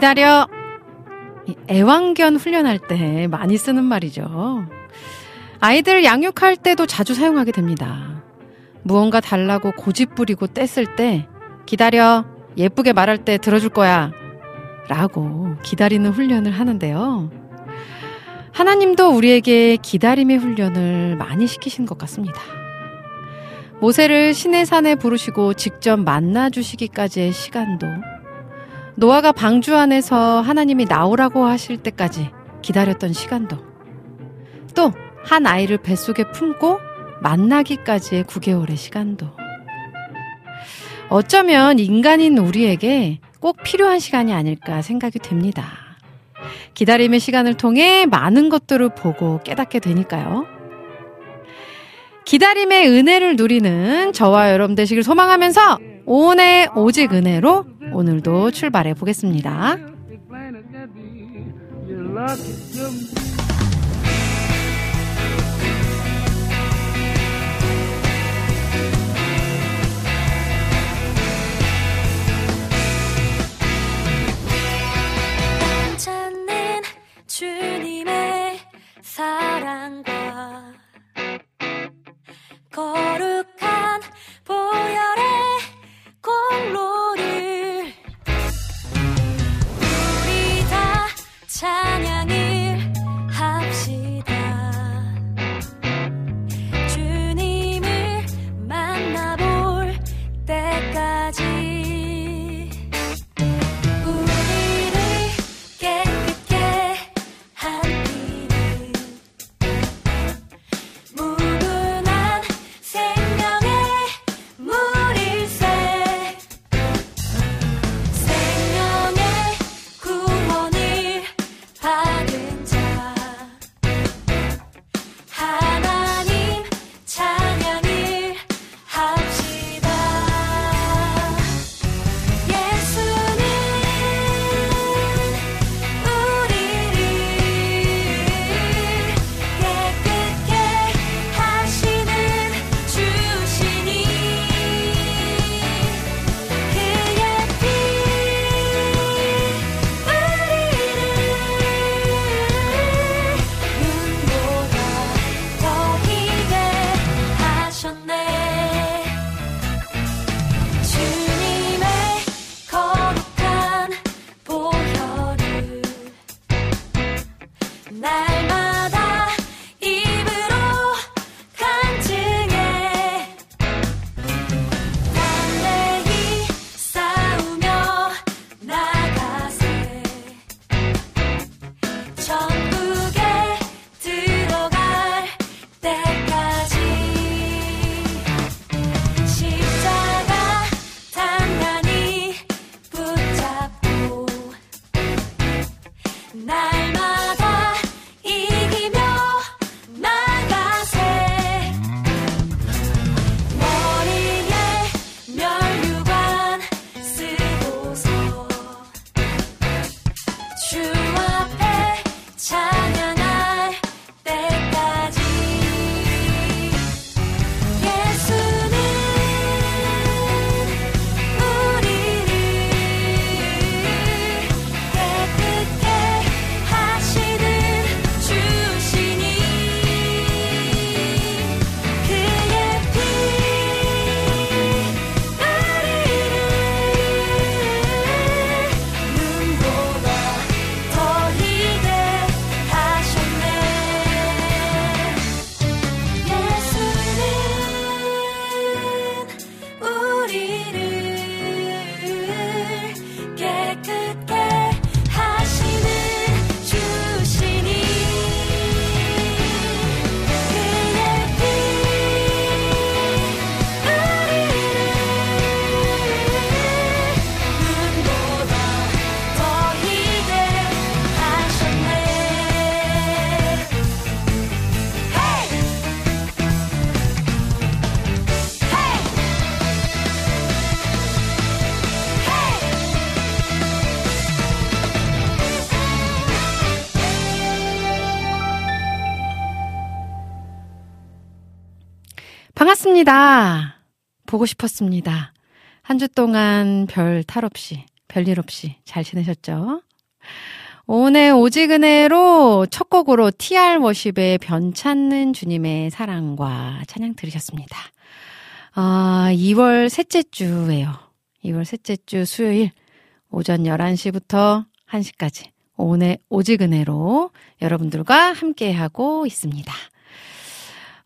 기다려. 이 애완견 훈련할 때 많이 쓰는 말이죠. 아이들 양육할 때도 자주 사용하게 됩니다. 무언가 달라고 고집 부리고 뗐을 때 기다려. 예쁘게 말할 때 들어줄 거야. 라고 기다리는 훈련을 하는데요. 하나님도 우리에게 기다림의 훈련을 많이 시키신 것 같습니다. 모세를 신의 산에 부르시고 직접 만나 주시기까지의 시간도 노아가 방주 안에서 하나님이 나오라고 하실 때까지 기다렸던 시간도 또 한 아이를 뱃속에 품고 만나기까지의 9개월의 시간도 어쩌면 인간인 우리에게 꼭 필요한 시간이 아닐까 생각이 됩니다. 기다림의 시간을 통해 많은 것들을 보고 깨닫게 되니까요. 기다림의 은혜를 누리는 저와 여러분 되시길 소망하면서 오늘 오직 은혜로 오늘도 출발해 보겠습니다. 찾는 주님의 사랑과 거룩한 보혈의 공로 night. 반갑습니다. 보고 싶었습니다. 한 주 동안 별 탈 없이, 별일 없이 잘 지내셨죠? 오늘 오지근해로 첫 곡으로 TR 워십의 변찮는 주님의 사랑과 찬양 들으셨습니다. 아, 2월 셋째 주예요. 2월 셋째 주 수요일 오전 11시부터 1시까지 오늘 오지근해로 여러분들과 함께하고 있습니다.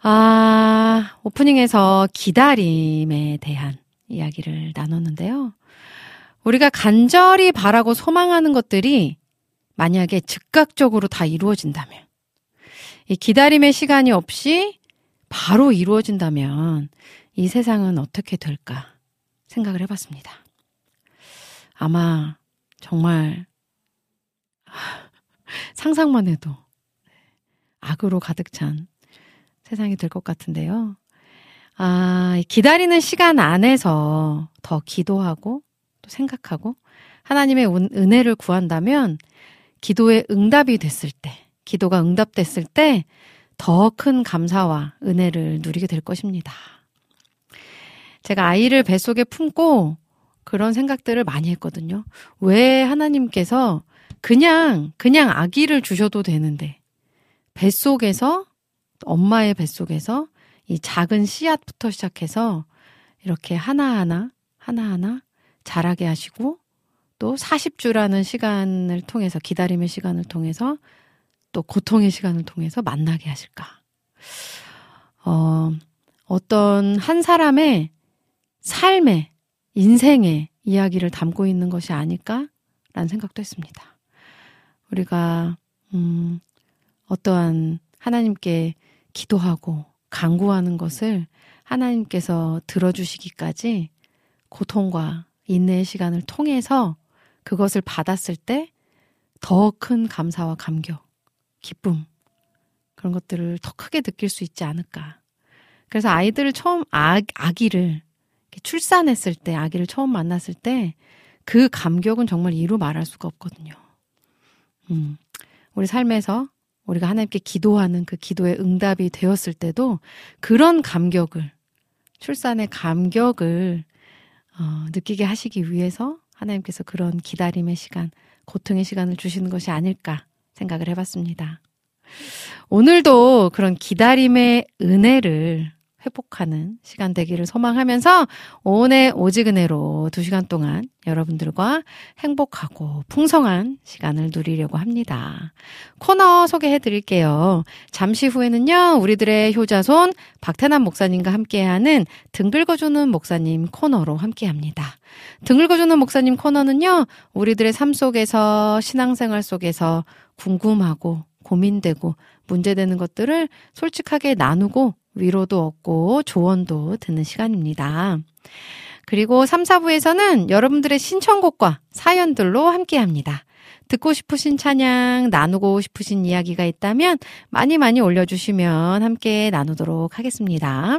아, 오프닝에서 기다림에 대한 이야기를 나눴는데요. 우리가 간절히 바라고 소망하는 것들이 만약에 즉각적으로 다 이루어진다면, 이 기다림의 시간이 없이 바로 이루어진다면 이 세상은 어떻게 될까 생각을 해봤습니다. 아마 정말 상상만 해도 악으로 가득 찬 세상이 될 것 같은데요. 아, 기다리는 시간 안에서 더 기도하고 또 생각하고 하나님의 은혜를 구한다면 기도에 응답이 됐을 때, 기도가 응답됐을 때 더 큰 감사와 은혜를 누리게 될 것입니다. 제가 아이를 뱃속에 품고 그런 생각들을 많이 했거든요. 왜 하나님께서 그냥, 그냥 아기를 주셔도 되는데, 뱃속에서 엄마의 뱃속에서 이 작은 씨앗부터 시작해서 이렇게 하나하나, 하나하나 자라게 하시고 또 40주라는 시간을 통해서 기다림의 시간을 통해서 또 고통의 시간을 통해서 만나게 하실까? 어, 어떤 한 사람의 삶의, 인생의 이야기를 담고 있는 것이 아닐까라는 생각도 했습니다. 우리가, 음, 어떠한 하나님께 기도하고 강구하는 것을 하나님께서 들어주시기까지 고통과 인내의 시간을 통해서 그것을 받았을 때 더 큰 감사와 감격, 기쁨, 그런 것들을 더 크게 느낄 수 있지 않을까. 그래서 아이들을 처음, 아, 아기를, 출산했을 때, 아기를 처음 만났을 때, 그 감격은 정말 이루 말할 수가 없거든요. 음, 우리 삶에서 우리가 하나님께 기도하는 그 기도의 응답이 되었을 때도 그런 감격을, 출산의 감격을 어, 느끼게 하시기 위해서 하나님께서 그런 기다림의 시간, 고통의 시간을 주시는 것이 아닐까 생각을 해봤습니다. 오늘도 그런 기다림의 은혜를 회복하는 시간 되기를 소망하면서 오늘 오지근해로 두 시간 동안 여러분들과 행복하고 풍성한 시간을 누리려고 합니다. 코너 소개해 드릴게요. 잠시 후에는요, 우리들의 효자손 박태남 목사님과 함께하는 등 긁어주는 목사님 코너로 함께 합니다. 등 긁어주는 목사님 코너는요, 우리들의 삶 속에서, 신앙생활 속에서 궁금하고 고민되고 문제되는 것들을 솔직하게 나누고 위로도 얻고 조언도 듣는 시간입니다. 그리고 3, 4부에서는 여러분들의 신청곡과 사연들로 함께 합니다. 듣고 싶으신 찬양, 나누고 싶으신 이야기가 있다면 많이 많이 올려주시면 함께 나누도록 하겠습니다.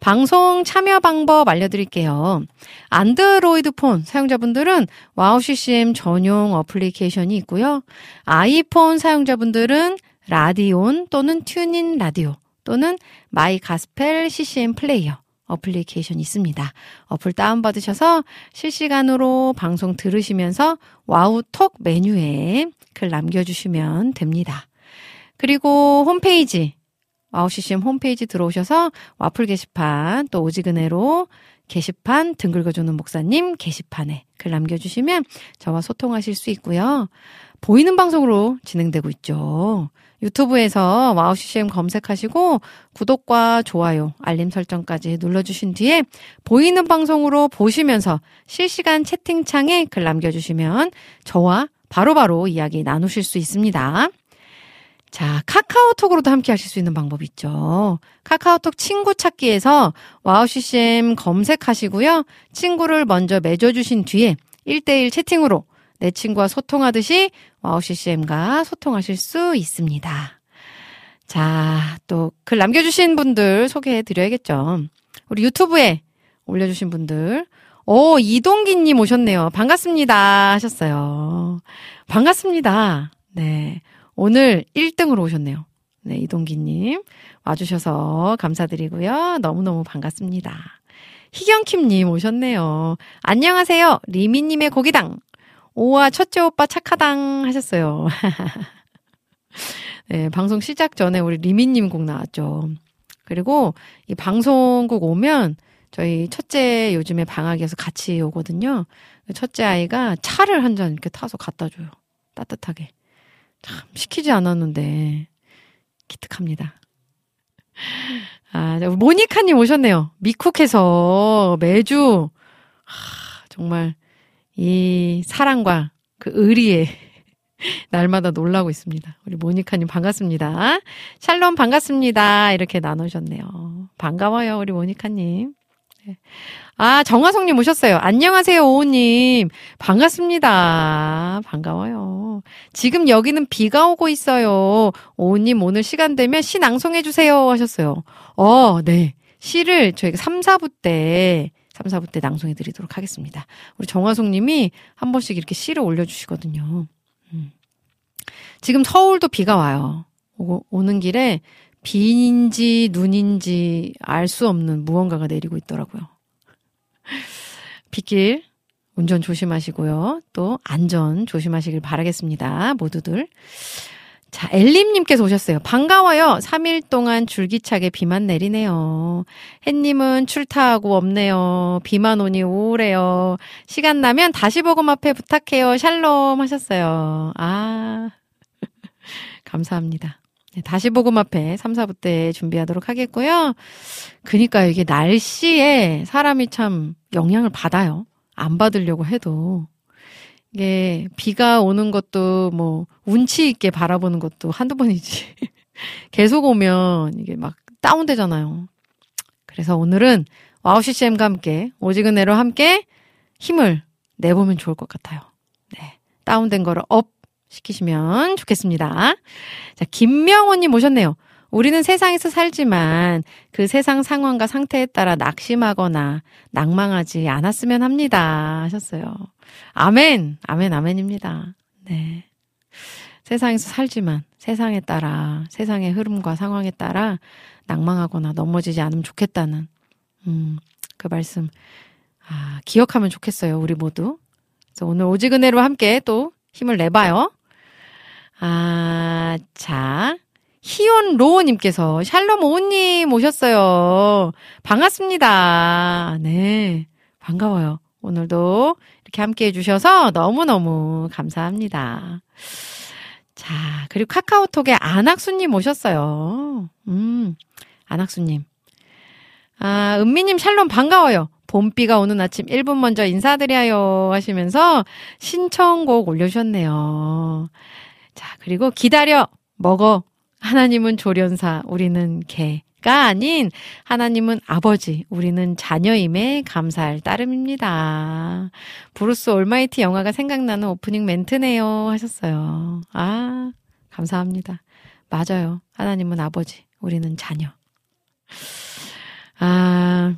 방송 참여 방법 알려드릴게요. 안드로이드 폰 사용자분들은 와우 CCM 전용 어플리케이션이 있고요. 아이폰 사용자분들은 라디온 또는 튜닝 라디오 또는 마이 가스펠 CCM 플레이어 어플리케이션 있습니다. 어플 다운받으셔서 실시간으로 방송 들으시면서 와우톡 메뉴에 글 남겨주시면 됩니다. 그리고 홈페이지, 와우 CCM 홈페이지 들어오셔서 와플 게시판 또 오직은혜로 게시판 등 긁어주는 목사님 게시판에 글 남겨주시면 저와 소통하실 수 있고요. 보이는 방송으로 진행되고 있죠. 유튜브에서 와우 CCM 검색하시고 구독과 좋아요, 알림 설정까지 눌러주신 뒤에 보이는 방송으로 보시면서 실시간 채팅창에 글 남겨주시면 저와 바로바로 바로 이야기 나누실 수 있습니다. 자, 카카오톡으로도 함께 하실 수 있는 방법이 있죠. 카카오톡 친구 찾기에서 WOW CCM 검색하시고요. 친구를 먼저 맺어주신 뒤에 1대1 채팅으로 내 친구와 소통하듯이 WOW CCM과 소통하실 수 있습니다. 자, 또 글 남겨주신 분들 소개해 드려야겠죠. 우리 유튜브에 올려주신 분들. 오, 이동기님 오셨네요. 반갑습니다. 하셨어요. 반갑습니다. 네. 오늘 1등으로 오셨네요. 네, 이동기님. 와주셔서 감사드리고요. 너무너무 반갑습니다. 희경킴님 오셨네요. 안녕하세요. 리미님의 고기당. 오와 첫째 오빠 착하당 하셨어요. 네, 방송 시작 전에 우리 리미님 곡 나왔죠. 그리고 이 방송국 오면 저희 첫째 요즘에 방학에서 같이 오거든요. 첫째 아이가 차를 한 잔 이렇게 타서 갖다 줘요. 따뜻하게. 참 시키지 않았는데 기특합니다. 아, 모니카님 오셨네요. 미쿡에서 매주 아, 정말 이 사랑과 그 의리에 날마다 놀라고 있습니다. 우리 모니카님 반갑습니다. 샬롬 반갑습니다. 이렇게 나누셨네요. 반가워요, 우리 모니카님. 네. 아, 정화성님 오셨어요. 안녕하세요, 오우님. 반갑습니다. 반가워요. 지금 여기는 비가 오고 있어요. 오우님 오늘 시간 되면 시 낭송해주세요. 하셨어요. 어, 네. 시를 저희가 3, 4부 때, 3, 4부 때 낭송해 드리도록 하겠습니다. 우리 정화송 님이 한 번씩 이렇게 시를 올려주시거든요. 음. 지금 서울도 비가 와요. 오, 오는 길에 비인지 눈인지 알 수 없는 무언가가 내리고 있더라고요. 빗길 운전 조심하시고요. 또 안전 조심하시길 바라겠습니다. 모두들. 자, 엘림님께서 오셨어요. 반가워요. 3일 동안 줄기차게 비만 내리네요. 햇님은 출타하고 없네요. 비만 오니 우울해요. 시간 나면 다시 보금 앞에 부탁해요. 샬롬 하셨어요. 아, 감사합니다. 네, 다시 보금 앞에 3, 4부 때 준비하도록 하겠고요. 그니까 이게 날씨에 사람이 참 영향을 받아요. 안 받으려고 해도. 이게 비가 오는 것도 뭐 운치 있게 바라보는 것도 한두 번이지. 계속 오면 이게 막 다운되잖아요. 그래서 오늘은 WOW CCM과 함께 오직은혜로 함께 힘을 내보면 좋을 것 같아요. 네. 다운된 거를 up 시키시면 좋겠습니다. 자, 김명호님 오셨네요. 우리는 세상에서 살지만 그 세상 상황과 상태에 따라 낙심하거나 낭망하지 않았으면 합니다. 하셨어요. 아멘, 아멘, 아멘입니다. 네. 세상에서 살지만 세상에 따라, 세상의 흐름과 상황에 따라 낭망하거나 넘어지지 않으면 좋겠다는, 음, 그 말씀, 아, 기억하면 좋겠어요. 우리 모두. 그래서 오늘 오직 은혜로 함께 또 힘을 내봐요. 아, 자. 희온 로우님께서 샬롬 오님 오셨어요. 반갑습니다. 네. 반가워요. 오늘도 이렇게 함께 해주셔서 너무너무 감사합니다. 자, 그리고 카카오톡에 안학수님 오셨어요. 음, 안학수님. 아, 은미님 샬롬 반가워요. 봄비가 오는 아침 1분 먼저 인사드려요 하시면서 신청곡 올려주셨네요. 자, 그리고 기다려, 먹어. 하나님은 조련사, 우리는 개 가 아닌 하나님은 아버지, 우리는 자녀임에 감사할 따름입니다. 브루스 올마이티 영화가 생각나는 오프닝 멘트네요. 하셨어요. 아, 감사합니다. 맞아요. 하나님은 아버지, 우리는 자녀. 아,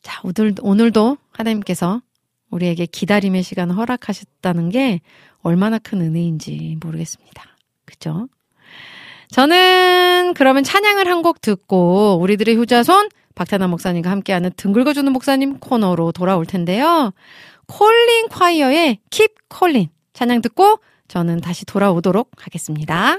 자, 오늘, 오늘도 하나님께서 우리에게 기다림의 시간을 허락하셨다는 게 얼마나 큰 은혜인지 모르겠습니다. 그죠? 저는 그러면 찬양을 한 곡 듣고 우리들의 효자손 박태남 목사님과 함께하는 등 긁어주는 목사님 코너로 돌아올 텐데요. 콜린 콰이어의 Keep Calling 찬양 듣고 저는 다시 돌아오도록 하겠습니다.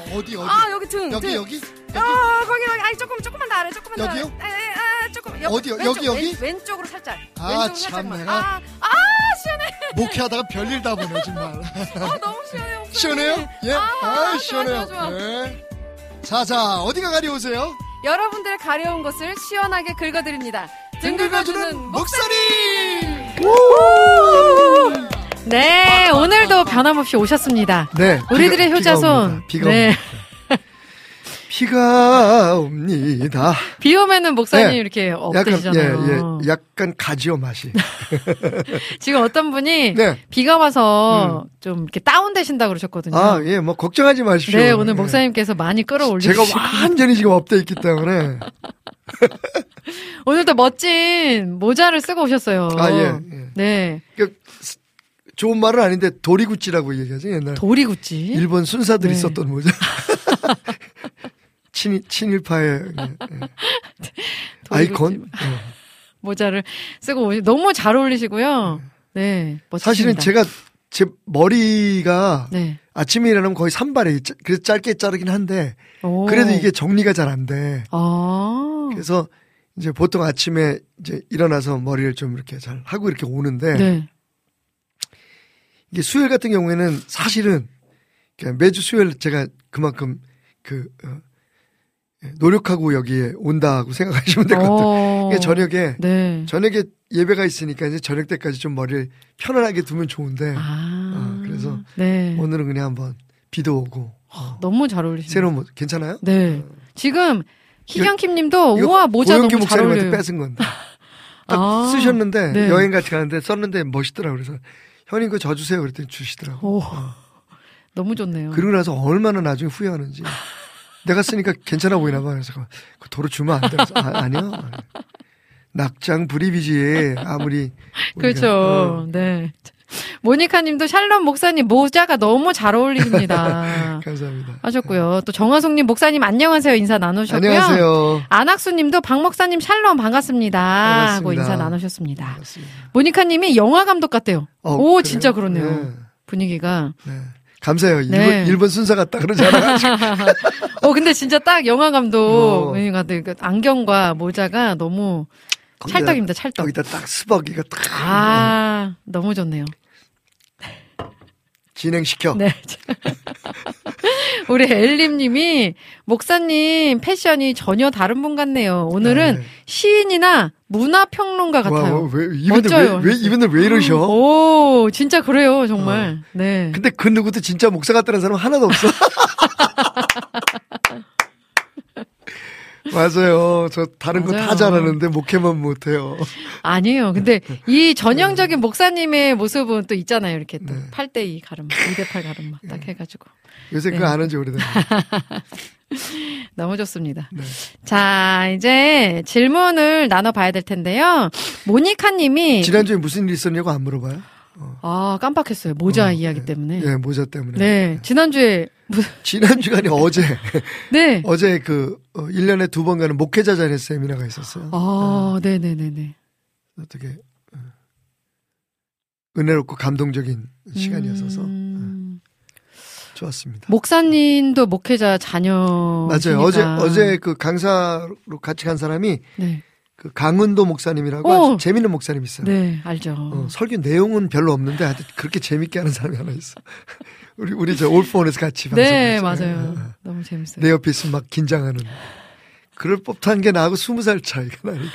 어주세요. 어디 어디? 아, 여기 등. 여기 등. 여기? 아, 거기, 거기. 아니, 조금, 조금만 더 아래, 조금만 더 여기요? 에, 에, 아, 조금. 옆, 어디요? 왼쪽, 여기, 여기? 왼, 왼쪽으로 살짝. 아, 왼쪽으로 참, 살짝만. 내가. 아, 아, 시원해. 목회하다가 별일 다 보네 정말. 아, 너무 시원해, 목사님. 시원해요? 예? 아, 아, 시원해요. 좋아, 좋아. 네. 자, 자, 어디가 가려우세요? 여러분들 가려운 곳을 시원하게 긁어드립니다. 등 긁어주는 목사님! 네, 오늘도 변함없이 오셨습니다. 네. 우리들의 비가- 비가 효자손. 옵니다. 비가 네. 옵니다. 비가 옵니다. 비 오면은 목사님 네. 이렇게 약간 up되시잖아요. 예, 예, 약간 가지요 맛이. 지금 어떤 분이 네. 비가 와서 좀 이렇게 다운되신다 그러셨거든요. 아, 예, 뭐 걱정하지 마십시오. 네, 오늘 예. 목사님께서 많이 끌어올리시고 제가 완전히 지금 up돼 있기 때문에. 오늘도 멋진 모자를 쓰고 오셨어요. 아, 예, 예. 네. 그, 좋은 말은 아닌데 도리구찌라고 얘기하지 옛날 도리구찌. 일본 순사들이 네. 썼던 모자. 친 친일파의 예, 예. 아이콘. 어. 모자를 쓰고 오시- 너무 잘 어울리시고요. 네. 멋지십니다. 사실은 제가 제 머리가 네. 아침에 일어나면 거의 산발에 짜- 그래서 짧게 자르긴 한데 오. 그래도 이게 정리가 잘 안 돼. 아. 그래서 이제 보통 아침에 이제 일어나서 머리를 좀 이렇게 잘 하고 이렇게 오는데 네. 이게 수요일 같은 경우에는 사실은 그냥 매주 수요일 제가 그만큼 그 어, 예, 노력하고 여기에 온다고 생각하시면 될 것 같아요. 어. 이게 저녁에 네. 저녁에 예배가 있으니까 이제 저녁 때까지 좀 머리를 편안하게 두면 좋은데 아. 어, 그래서 네. 오늘은 그냥 한번 비도 오고 너무 잘 어울리시네요. 새로운 모 괜찮아요? 네. 지금 희경킴님도 우와 모자 너무 잘 어울려요. 뺏은 건데 딱 아. 쓰셨는데 네. 여행 같이 가는데 썼는데 멋있더라고 그래서 형님 그거 저 주세요 그랬더니 주시더라고 오. 너무 좋네요. 그리고 나서 얼마나 나중에 후회하는지 내가 쓰니까 괜찮아 보이나 봐 그래서 그 도로 주면 안 돼. 그래서 아, 아니요 낙장 불입이지 아무리 그렇죠. 어, 네. 모니카 님도 샬롬 목사님 모자가 너무 잘 어울리십니다. 감사합니다 하셨고요. 또 정화송 님 목사님 안녕하세요. 인사 나누셨고요. 안녕하세요 안학수 님도 박 목사님 샬롬 반갑습니다. 하고 반갑습니다. 인사 나누셨습니다. 반갑습니다. 모니카 님이 영화 감독 같대요. 어, 오, 그래요? 진짜 그렇네요. 네, 분위기가. 네. 감사해요 일본, 네. 일본 순사 같다 그러잖아 어, 근데 진짜 딱 영화 감독. 어. 그러니까 그 안경과 모자가 너무 찰떡입니다, 찰떡. 거기다 딱 스벅이가 딱 아, 너무 좋네요. 진행시켜 네. 우리 엘림님이 목사님 패션이 전혀 다른 분 같네요. 오늘은 네. 시인이나 문화 평론가 같아요. 와, 왜, 이분들 멋져요. 왜, 왜 이분들 왜 이러셔? 오, 진짜 그래요, 정말. 네. 근데 그 누구도 진짜 목사 같다는 사람 하나도 없어. 맞아요. 저 다른 거 다. 잘하는데 목회만 못해요. 아니에요. 근데 이 전형적인 목사님의 모습은 또 있잖아요. 이렇게 또 네. 8대2 가름, 2대8 가름 막딱 해가지고. 요새 네. 그거 안 한 지 오래됐네. 너무 좋습니다. 네. 자, 이제 질문을 나눠봐야 될 텐데요. 모니카 님이. 지난주에 무슨 일 있었냐고 안 물어봐요? 아, 깜빡했어요. 모자 어, 이야기 네. 때문에. 예, 모자 때문에. 네. 지난주에, 무- 지난 주간에 어제, 네. 어제 그, 어, 1년에 두 번 가는 목회자 자리 세미나가 있었어요. 아, 네 네 네 네. 어떻게, 어, 은혜롭고 감동적인 시간이었어서 음, 좋았습니다. 목사님도 목회자 자녀. 맞아요. 어제, 어제 그 강사로 같이 간 사람이 네. 그 강은도 목사님이라고 어. 아주 재밌는 목사님 있어요. 네, 알죠. 어, 설교 내용은 별로 없는데 하여튼 그렇게 재밌게 하는 사람이 하나 있어. 우리 우리 저 올폰에서 같이 네, 방송했잖아요. 맞아요. 너무 재밌어요. 내 옆에 있으면 막 긴장하는. 그럴 법한 게 나하고 스무 살 차이가 나니까.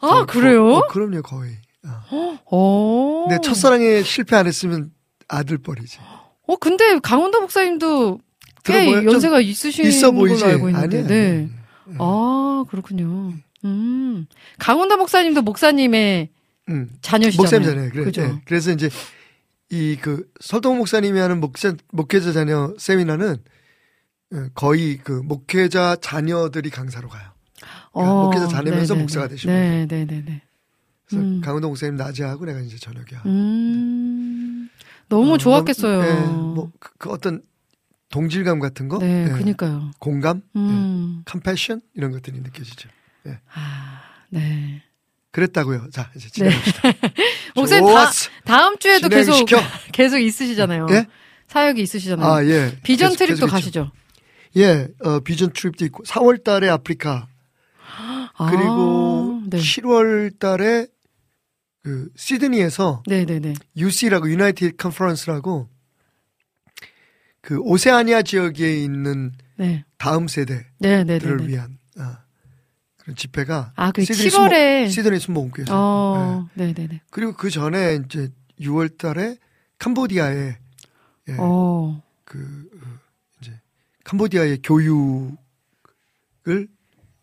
아, 그래요? 어, 그럼요, 거의. 어. 어. 근데 첫사랑에 실패 안 했으면 아들 뻘이지. 어, 근데 강원도 목사님도 꽤 들어보여? 좀 연세가 있으신 있어 보이지? 걸로 알고 있는데. 아니야. 네. 아, 그렇군요. 음. 강원도 목사님도 목사님의 음. 자녀시잖아요. 목사님잖아요. 그래, 그죠? 예. 그래서 이제 이 그 설동 목사님이 하는 목자, 목회자 자녀 세미나는 어, 거의 그 목회자 자녀들이 강사로 가요. 그러니까 목회자 자녀면서 어, 네네네. 목사가 되시면 네, 네, 네, 네. 그래서 음. 강원도 목사님 낮에 하고 내가 이제 저녁에 하고. 음. 너무 어, 좋았겠어요. 너무, 예, 뭐, 그, 그 어떤 동질감 같은 거? 네, 예, 그니까요. 공감? 음. 컴패션? 이런 것들이 느껴지죠. 아, 네. 그랬다고요. 자, 이제 네. 진행합시다. 목사님 다, 좋았어. 다음 주에도 계속 진행시켜. 계속 있으시잖아요. 예? 사역이 있으시잖아요. 아, 예. 비전 계속- 트립도 계속. 가시죠. 예, 어, 비전 트립도 있고, 4월 달에 아프리카, 그리고 아, 네. 7월 달에 그 시드니에서 네, 네, 네. UC라고 유나이티드 컨퍼런스라고 그 오세아니아 지역에 있는 네. 다음 세대들을 네, 네, 네. 네. 위한 아, 집회가 아, 그 시드니 7월에 순복- 시드니 순복음교회에서 어, 예. 네, 네, 네. 그리고 그 전에 이제 6월 달에 캄보디아에 예, 어. 그 어, 이제 캄보디아의 교육을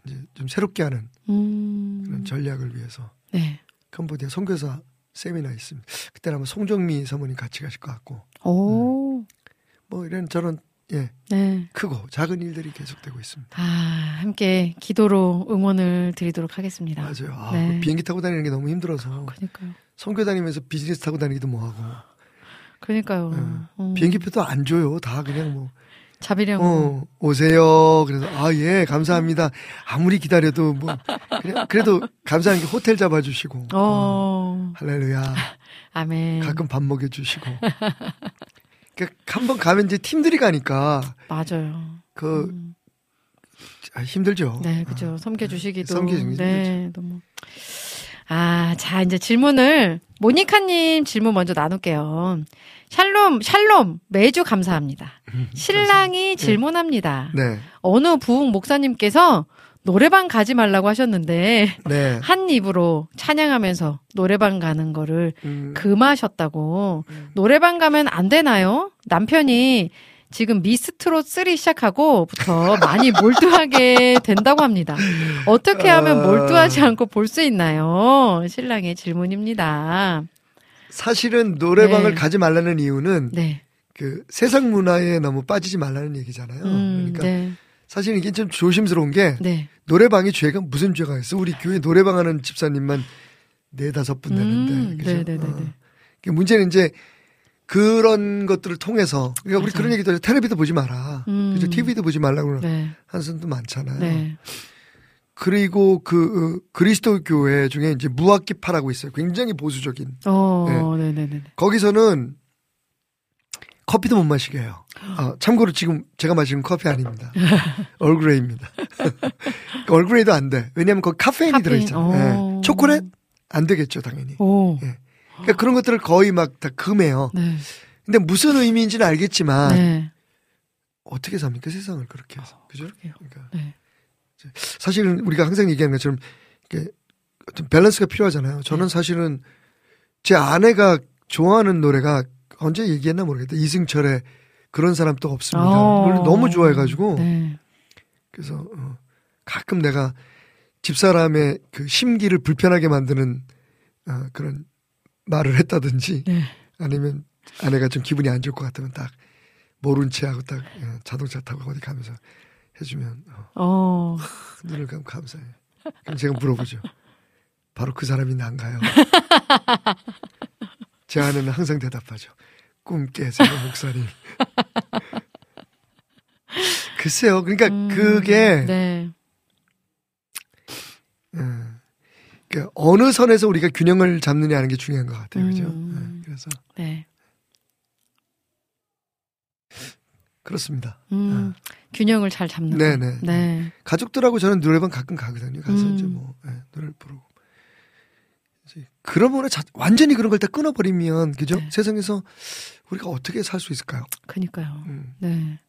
이제 좀 새롭게 하는 음. 그런 전략을 위해서 네. 캄보디아 선교사 세미나 있습니다. 그때는 아마 송정미 사모님 같이 가실 것 같고 오. 뭐 이런 저런 예 네. 크고 작은 일들이 계속되고 있습니다. 아, 함께 기도로 응원을 드리도록 하겠습니다. 맞아요. 아, 네. 그 비행기 타고 다니는 게 너무 힘들어서 그러니까요. 선교 다니면서 비즈니스 타고 다니기도 뭐하고 그러니까요. 예. 음. 비행기표도 안 줘요. 다 그냥 뭐 자비령. 어, 오세요. 그래서 아 예 감사합니다. 아무리 기다려도 뭐 그래, 그래도 감사한 게 호텔 잡아주시고 어. 할렐루야. 아멘. 가끔 밥 먹여주시고. 그러니까 한번 가면 이제 팀들이 가니까 맞아요. 그 음. 아, 힘들죠. 네, 그죠. 섬겨주시기도. 섬겨주기 네, 너무. 아, 자, 이제 질문을, 모니카님 질문 먼저 나눌게요. 샬롬, 샬롬, 매주 감사합니다. 신랑이 질문합니다. 네, 어느 부흥 목사님께서 노래방 가지 말라고 하셨는데, 네. 한 입으로 찬양하면서 노래방 가는 거를 음, 금하셨다고. 노래방 가면 안 되나요? 남편이 지금 미스트롯 3 시작하고부터 많이 몰두하게 된다고 합니다. 어떻게 하면 아. 몰두하지 않고 볼 수 있나요? 신랑의 질문입니다. 사실은 노래방을 네. 가지 말라는 이유는 네. 그 세상 문화에 너무 빠지지 말라는 얘기잖아요. 음, 그러니까 네. 사실 이게 좀 조심스러운 게 네. 노래방이 죄가 무슨 죄가 있어? 우리 교회 노래방 하는 집사님만 네 다섯 분 되는데. 음, 그죠? 네네네네. 어. 그 문제는 이제 그런 것들을 통해서 그러니까 우리 맞아요. 그런 얘기도 해요. 텔레비도 보지 마라. 음. 그죠? TV도 보지 말라고 하는 네. 한선도 많잖아요. 네. 그리고 그 어, 그리스도 교회 중에 이제 무학기파라고 있어요. 굉장히 보수적인. 어, 네 네네. 거기서는 커피도 못 마시게 해요. 아, 참고로 지금 제가 마시는 커피 아닙니다. 얼그레이입니다. 얼그레이도 안 돼. 왜냐하면 거기 카페인이 카페인, 들어있잖아요. 어. 예. 초콜릿 안 되겠죠, 당연히. 오. 예. 그러니까 그런 것들을 거의 막 다 금해요. 네. 근데 무슨 의미인지는 알겠지만 네. 어떻게 삽니까 세상을 그렇게 해서 그죠? 그러게요. 그러니까 네. 사실은 우리가 항상 얘기하는 것처럼 이렇게 어떤 밸런스가 필요하잖아요. 저는 네. 사실은 제 아내가 좋아하는 노래가 언제 얘기했나 모르겠다. 이승철의 그런 사람 또 없습니다. 어. 노래 너무 좋아해가지고 네. 그래서 어, 가끔 내가 집사람의 그 심기를 불편하게 만드는 어, 그런 말을 했다든지 네. 아니면 아내가 좀 기분이 안 좋을 것 같으면 딱 모른 채 하고 딱 어, 자동차 타고 어디 가면서 해주면 어, 어. 눈을 감고 감사해. 그럼 제가 물어보죠. 바로 그 사람이 난가요? 제 아내는 항상 대답하죠. 꿈 깨세요, 목사님. 글쎄요. 그러니까 음, 그게 네. 음, 그 어느 선에서 우리가 균형을 잡느냐 하는 게 중요한 것 같아요. 그죠? 음. 네, 그래서 네. 그렇습니다. 음, 균형을 잘 잡는. 네, 거. 네. 네. 가족들하고 저는 노래방 가끔 가거든요. 가서 음. 이제 뭐 예, 노래를 부르고. 이제 그러면 자- 완전히 그런 걸 다 끊어버리면 그죠? 네. 세상에서 우리가 어떻게 살 수 있을까요? 그니까요. 음, 네.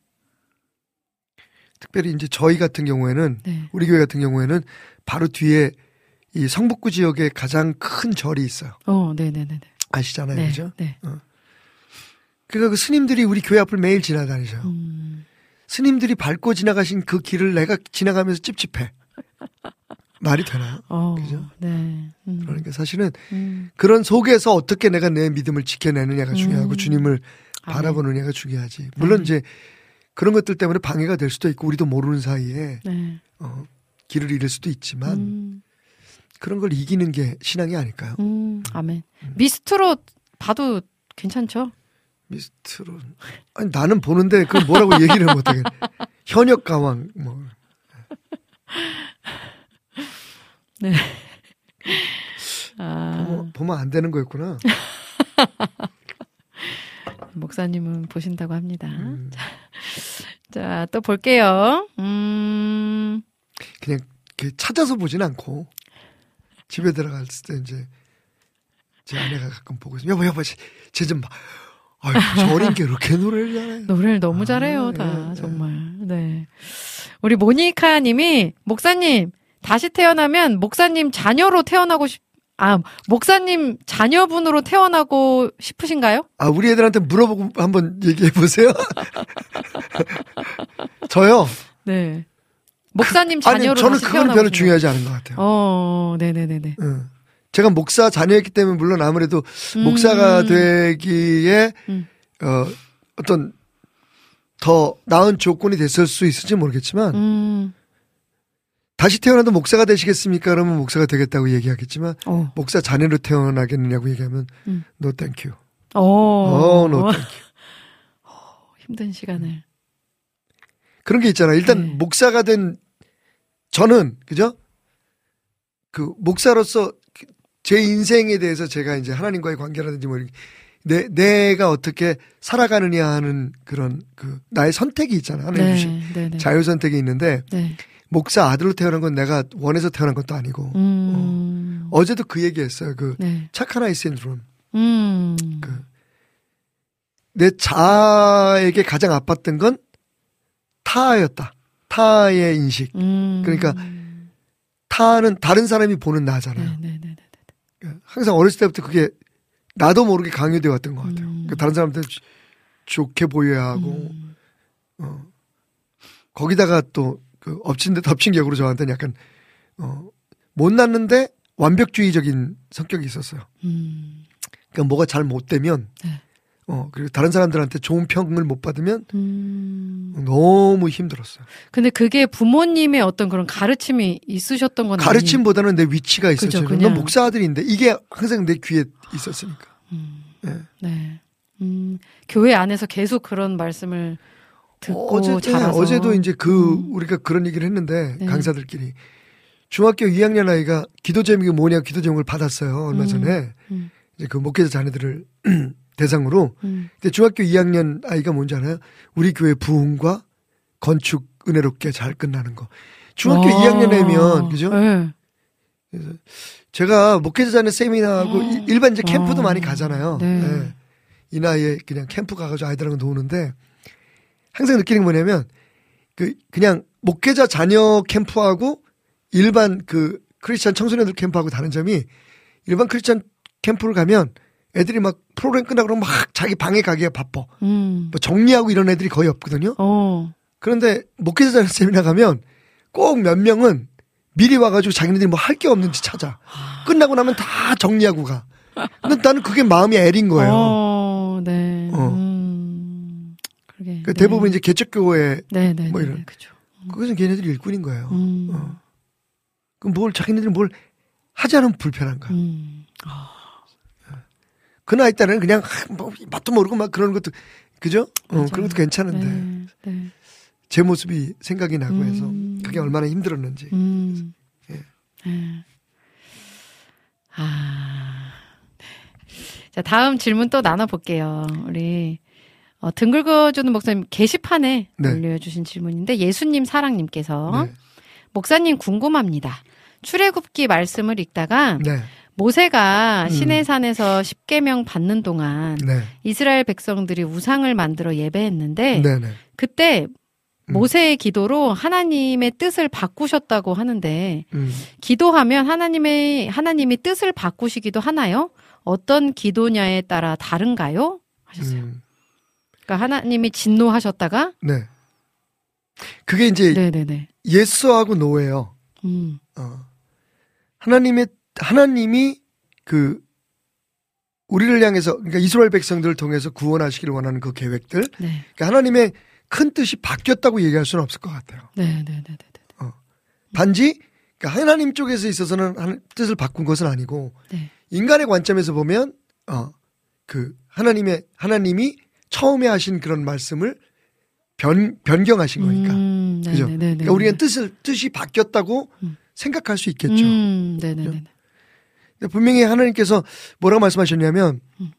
특별히 이제 저희 같은 경우에는 네. 우리 교회 같은 경우에는 바로 뒤에 이 성북구 지역에 가장 큰 절이 있어요. 어, 네네네네. 아시잖아요, 네. 그죠? 네. 그러니까 그 스님들이 우리 교회 앞을 매일 지나다니셔요. 음, 스님들이 밟고 지나가신 그 길을 내가 지나가면서 찝찝해. 말이 되나요? 어, 그죠? 네. 음, 그러니까 사실은 음, 그런 속에서 어떻게 내가 내 믿음을 지켜내느냐가 중요하고 음. 주님을 아멘. 바라보느냐가 중요하지. 물론 아멘. 이제 그런 것들 때문에 방해가 될 수도 있고 우리도 모르는 사이에 네. 어, 길을 잃을 수도 있지만 음, 그런 걸 이기는 게 신앙이 아닐까요? 음, 아멘. 미스트롯 봐도 괜찮죠? 미스트로 아니 나는 보는데 그 뭐라고 얘기를 못하겠네. 현역 가왕 뭐 아, 보면, 보면 안 되는 거였구나. 목사님은 보신다고 합니다. 음, 자, 또 볼게요. 음, 그냥 이렇게 찾아서 보진 않고 집에 들어갈 때 이제 제 아내가 가끔 보고 있으면 여보 여보 쟤좀 봐. 아유 저린 게 이렇게 노래를 잘해. 노래를 너무 아, 잘해요, 예, 다. 예. 정말. 네. 우리 모니카 님이, 목사님, 다시 태어나면 목사님 자녀로 태어나고 싶, 아, 목사님 자녀분으로 태어나고 싶으신가요? 아 우리 애들한테 물어보고 한번 얘기해 보세요. 저요. 네. 목사님 아니 자녀로 저는 다시 그건 별로 싶나요? 중요하지 않은 것 같아요. 어, 네네네네. 응. 제가 목사 자녀였기 때문에 물론 아무래도 음. 목사가 되기에 음. 어 어떤 더 나은 조건이 됐을 수 있을지 모르겠지만 음, 다시 태어나도 목사가 되시겠습니까? 그러면 목사가 되겠다고 얘기하겠지만 어, 목사 자녀로 태어나겠느냐고 얘기하면 음. no thank you. 어. 어, no thank you. 힘든 시간을. 그런 게 있잖아. 일단 네. 목사가 된 저는 그죠? 그 목사로서 제 인생에 대해서 제가 이제 하나님과의 관계라든지 뭐 이렇게 내 내가 어떻게 살아가느냐 하는 그런 그 나의 선택이 있잖아. 하나님 네, 주신 네, 네. 자유 선택이 있는데 네. 목사 아들로 태어난 건 내가 원해서 태어난 것도 아니고 음. 어 제도 그 얘기했어요. 그 네. 착한 아이 신드롬. 음. 그내 자아에게 가장 아팠던 건 타였다. 타의 인식. 음. 그러니까 타는 다른 사람이 보는 나잖아요. 네, 네, 네, 네. 항상 어렸을 때부터 그게 나도 모르게 강요되어 왔던 것 같아요. 음. 그러니까 다른 사람한테 좋- 좋게 보여야 하고, 음. 어. 거기다가 또, 그, 엎친 데 덮친 격으로 저한테는 약간, 어, 못 났는데 완벽주의적인 성격이 있었어요. 음. 그러니까 뭐가 잘 못 되면, 네. 어, 그리고 다른 사람들한테 좋은 평을 못 받으면 음. 너무 힘들었어요. 근데 그게 부모님의 어떤 그런 가르침이 있으셨던 건 아니- 가르침보다는 내 위치가 있었죠. 넌 목사 아들인데 이게 항상 내 귀에 있었으니까. 음. 예. 네. 음. 교회 안에서 계속 그런 말씀을 듣고 어제, 자라서 어제도 이제 그 음. 우리가 그런 얘기를 했는데 네. 강사들끼리 중학교 2학년 아이가 기도 제목이 뭐냐 기도 제목을 받았어요 얼마 음. 전에 음. 이제 그 목회자 자녀들을 대상으로 음. 근데 중학교 2학년 아이가 뭔지 알아요? 우리 교회 부흥과 건축 은혜롭게 잘 끝나는 거. 중학교 와. 2학년이면 그죠? 네. 제가 목회자 자녀 세미나하고 어. 일- 일반 이제 캠프도 어. 많이 가잖아요. 네. 예. 이 나이에 그냥 캠프 가가지고 아이들하고 노는데 항상 느끼는 게 뭐냐면 그 그냥 목회자 자녀 캠프하고 일반 그 크리스찬 청소년들 캠프하고 다른 점이 일반 크리스찬 캠프를 가면 애들이 막 프로그램 끝나고 막 자기 방에 가기가 바빠. 음. 뭐 정리하고 이런 애들이 거의 없거든요. 어. 그런데 목회자 자녀 세미나 가면 꼭 몇 명은 미리 와가지고 자기네들이 뭐 할 게 없는지 찾아. 끝나고 나면 다 정리하고 가. 근데 나는 그게 마음이 애린 거예요. 어, 네. 어. 음. 그러게. 그 네. 대부분 이제 개척교회 네, 네, 뭐 네, 이런. 네, 그죠. 그것은 걔네들이 일꾼인 거예요. 음. 어. 그럼 뭘 자기네들이 뭘 하지 않으면 불편한가? 음. 그 나이 때는 그냥 하, 뭐 맛도 모르고 막 그러는 것도 그죠? 어, 맞아요. 그런 것도 괜찮은데 네, 네. 제 모습이 생각이 나고 음. 해서 그게 얼마나 힘들었는지. 음. 예. 네. 아. 네. 자, 다음 질문 또 나눠볼게요. 우리, 어, 등 긁어주는 목사님 게시판에 네. 올려주신 질문인데, 예수님 사랑님께서, 네. 목사님 궁금합니다. 출애굽기 말씀을 읽다가, 네. 모세가 음. 시내산에서 10계명 받는 동안 네. 이스라엘 백성들이 우상을 만들어 예배했는데 네. 네. 그때 음. 모세의 기도로 하나님의 뜻을 바꾸셨다고 하는데 음. 기도하면 하나님의 하나님이 뜻을 바꾸시기도 하나요? 어떤 기도냐에 따라 다른가요? 하셨어요. 음. 그러니까 하나님이 진노하셨다가 네. 그게 이제 네네네. 예스하고 노예요. 음. 어. 하나님의 하나님이 그 우리를 향해서 그러니까 이스라엘 백성들을 통해서 구원하시기를 원하는 그 계획들, 네. 그러니까 하나님의 큰 뜻이 바뀌었다고 얘기할 수는 없을 것 같아요. 네 네네네. 단지 그러니까 하나님 쪽에서 있어서는 하나- 뜻을 바꾼 것은 아니고 네. 인간의 관점에서 보면 어 그 하나님의 하나님이 처음에 하신 그런 말씀을 변 변경하신 거니까. 음, 그죠? 네네네네. 그러니까 우리가 뜻을 뜻이 바뀌었다고 음. 생각할 수 있겠죠. 음, 네네네. 분명히 하나님께서 뭐라고 말씀하셨냐면 음.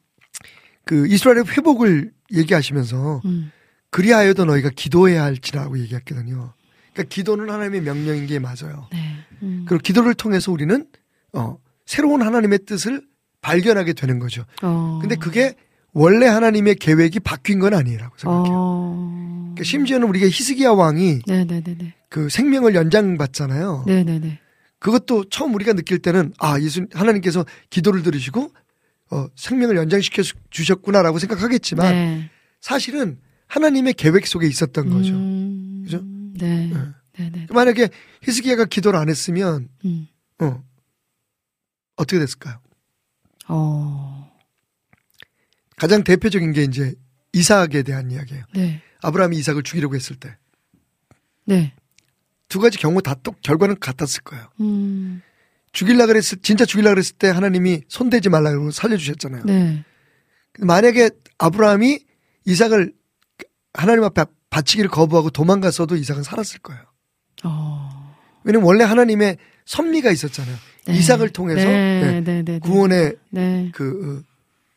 그 이스라엘의 회복을 얘기하시면서 음. 그리하여도 너희가 기도해야 할지라고 얘기했거든요. 그러니까 기도는 하나님의 명령인 게 맞아요. 네. 음. 그리고 기도를 통해서 우리는 어 새로운 하나님의 뜻을 발견하게 되는 거죠. 어. 근데 그게 원래 하나님의 계획이 바뀐 건 아니라고 생각해요. 어. 그러니까 심지어는 우리가 히스기야 왕이 네네네네. 그 생명을 연장받잖아요. 네네네. 그것도 처음 우리가 느낄 때는 아 예수 하나님께서 기도를 들으시고 어 생명을 연장시켜 주- 주셨구나라고 생각하겠지만 네. 사실은 하나님의 계획 속에 있었던 거죠. 음. 그죠? 네. 네. 네네. 만약에 히스기야가 기도를 안 했으면 음. 어 어떻게 됐을까요? 어. 가장 대표적인 게 이제 이삭에 대한 이야기예요. 네. 아브라함이 이삭을 죽이려고 했을 때두 네. 가지 경우 다또 결과는 같았을 거예요. 음. 죽일라 그랬을 진짜 죽일라 그랬을 때 하나님이 손대지 말라 그러고 살려주셨잖아요. 네. 만약에 아브라함이 이삭을 하나님 앞에 바치기를 거부하고 도망갔어도 이삭은 살았을 거예요. 어. 왜냐면 원래 하나님의 섭리가 있었잖아요. 네. 이삭을 통해서 네, 네, 네, 네, 네. 구원의 네. 그 어,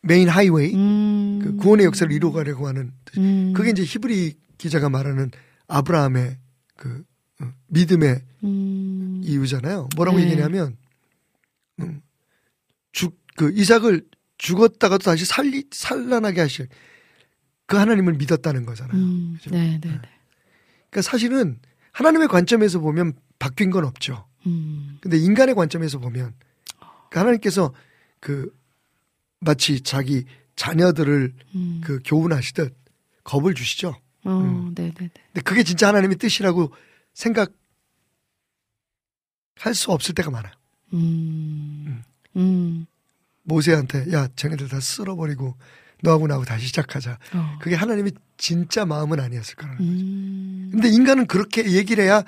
main highway, 음. 그 구원의 역사를 이루어가려고 하는 음. 그게 이제 히브리 기자가 말하는 아브라함의 그 어, 믿음의 음. 이유잖아요. 뭐라고 네. 얘기냐면 음, 죽, 그 이삭을 죽었다가도 다시 살리 살라나게 하실 그 하나님을 믿었다는 거잖아요. 음. 그죠? 네, 네, 네. 그러니까 사실은 하나님의 관점에서 보면 바뀐 건 없죠. 음. 근데 인간의 관점에서 보면 그 하나님께서 그 마치 자기 자녀들을 음. 그 교훈하시듯 겁을 주시죠. 어, 음. 네, 네, 네. 근데 그게 진짜 하나님의 뜻이라고 생각 할 수 없을 때가 많아요. 음. 음. 모세한테 야 쟤네들 다 쓸어버리고 너하고 나하고 다시 시작하자. 어. 그게 하나님의 진짜 마음은 아니었을 거라는 거죠. 음. 근데 인간은 그렇게 얘기를 해야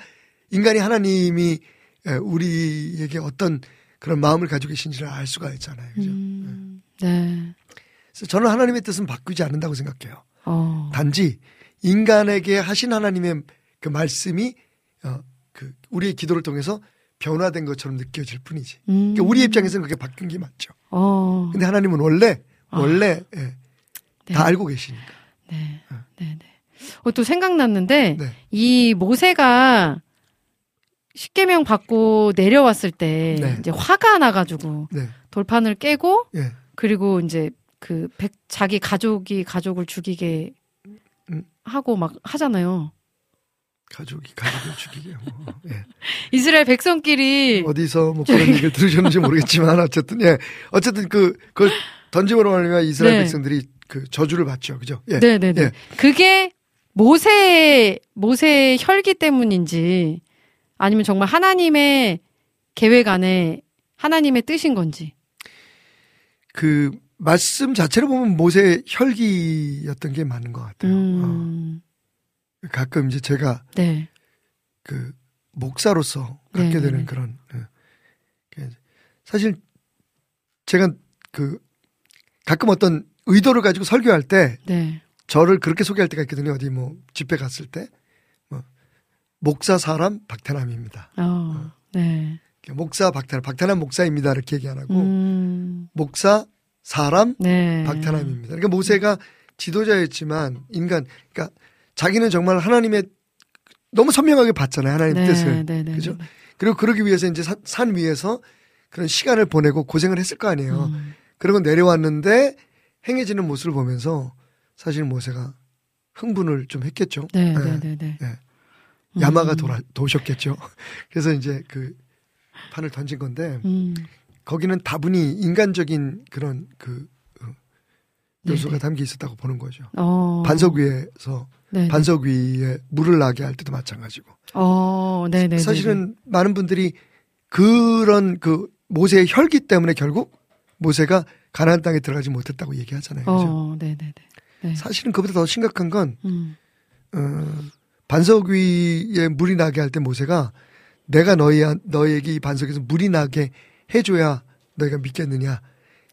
인간이 하나님이 에, 우리에게 어떤 그런 마음을 가지고 계신지를 알 수가 있잖아요. 그죠? 음. 네. 그래서 저는 하나님의 뜻은 바꾸지 않는다고 생각해요. 어. 단지 인간에게 하신 하나님의 그 말씀이 어, 그 우리의 기도를 통해서 변화된 것처럼 느껴질 뿐이지. 음. 그러니까 우리 입장에서는 그게 바뀐 게 맞죠. 어. 근데 하나님은 원래 아. 원래 예, 네. 다 알고 계시니까. 네. 네, 네. 어, 또 생각났는데 네. 이 모세가 십계명 받고 내려왔을 때 네. 이제 화가 나가지고 네. 돌판을 깨고 예. 그리고 이제 그 백, 자기 가족이 가족을 죽이게 음. 하고 막 하잖아요. 가족이 가족을 죽이게. 뭐. 예. 이스라엘 백성끼리 어디서 뭐 그런 얘기를 들으셨는지 모르겠지만 어쨌든 예. 어쨌든 그 그걸 던짐으로 말미암아 이스라엘 네. 백성들이 그 저주를 받죠. 그죠? 예. 네네네. 예. 그게 모세 모세의 혈기 때문인지 아니면 정말 하나님의 계획 안에 하나님의 뜻인 건지. 그 말씀 자체를 보면 모세 혈기였던 게 맞는 것 같아요. 음. 어. 가끔 이제 제가 네. 그 목사로서 갖게 네네네. 되는 그런 예. 그 사실 제가 그 가끔 어떤 의도를 가지고 설교할 때 네. 저를 그렇게 소개할 때가 있거든요. 어디 뭐 집회 갔을 때 뭐, 목사 사람 박태남입니다. 어. 네. 목사 박태남, 박태남 목사입니다. 이렇게 얘기 안 하고 음. 목사 사람 네. 박태남입니다. 그러니까 모세가 지도자였지만 인간, 그러니까 자기는 정말 하나님의 너무 선명하게 봤잖아요. 하나님 의 뜻을. 네, 네, 그죠? 네. 그리고 그러기 위해서 이제 산, 산 위에서 그런 시간을 보내고 고생을 했을 거 아니에요. 음. 그리고 내려왔는데 행해지는 모습을 보면서 사실 모세가 흥분을 좀 했겠죠. 네, 예. 네, 네, 네. 예. 야마가 음. 돌아, 도셨겠죠. 그래서 이제 그 판을 던진 건데 음. 거기는 다분히 인간적인 그런 그 어, 요소가 네네. 담겨 있었다고 보는 거죠. 어. 반석 위에서 네. 반석 위에 물을 나게 할 때도 마찬가지고. 어, 네, 네. 사실은 많은 분들이 그런 그 모세의 혈기 때문에 결국 모세가 가나안 땅에 들어가지 못했다고 얘기하잖아요. 그죠? 어, 네, 네, 네. 네. 사실은 그보다 더 심각한 건 음. 어, 반석 위에 물이 나게 할 때 모세가 내가 너희 너에게 이 반석에서 물이 나게 해줘야 너희가 믿겠느냐.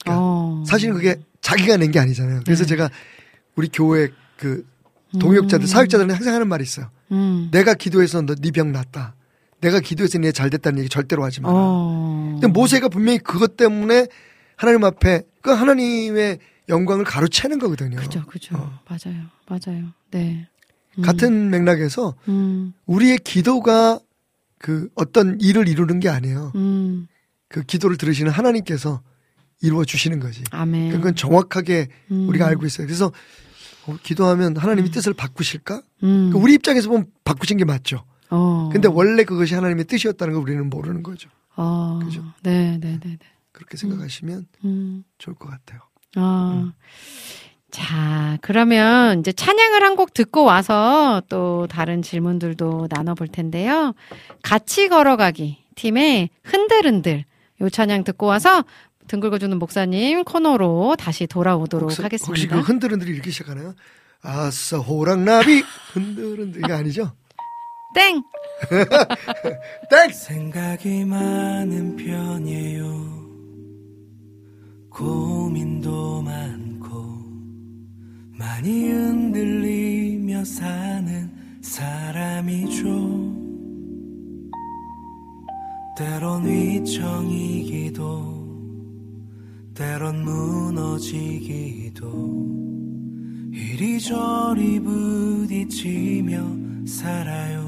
그러니까 어. 사실은 그게 자기가 낸 게 아니잖아요. 그래서 네. 제가 우리 교회 그 동역자들, 음. 사역자들은 항상 하는 말이 있어요. 음. 내가 기도해서 너네병 낫다. 내가 기도해서 네 잘 됐다는 얘기 절대로 하지 마라. 어. 근데 모세가 분명히 그것 때문에 하나님 앞에 그 하나님의 영광을 가로채는 거거든요. 그죠, 그죠. 어. 맞아요, 맞아요. 네. 음. 같은 맥락에서 음, 우리의 기도가 그 어떤 일을 이루는 게 아니에요. 음. 그 기도를 들으시는 하나님께서 이루어 주시는 거지. 아멘. 그건 정확하게 음. 우리가 알고 있어요. 그래서 어, 기도하면 하나님이 뜻을 바꾸실까? 음. 그 우리 입장에서 보면 바꾸신 게 맞죠. 어. 근데 원래 그것이 하나님의 뜻이었다는 걸 우리는 모르는 거죠. 어. 그죠. 네, 네, 네, 네. 그렇게 생각하시면 음. 좋을 것 같아요. 어. 자, 그러면 이제 찬양을 한 곡 듣고 와서 또 다른 질문들도 나눠볼 텐데요. 같이 걸어가기 팀의 흔들흔들 요 찬양 듣고 와서 등 긁어주는 목사님 코너로 다시 돌아오도록 혹시, 하겠습니다. 혹시 그 흔들흔들이 이렇게 시작하나요? 아싸 호랑나비 흔들흔들 이거 아니죠? 땡! 땡! 생각이 많은 편이에요. 고민 사는 사람이죠. 때론 위청이기도, 때론 무너지기도, 이리저리 부딪히며 살아요.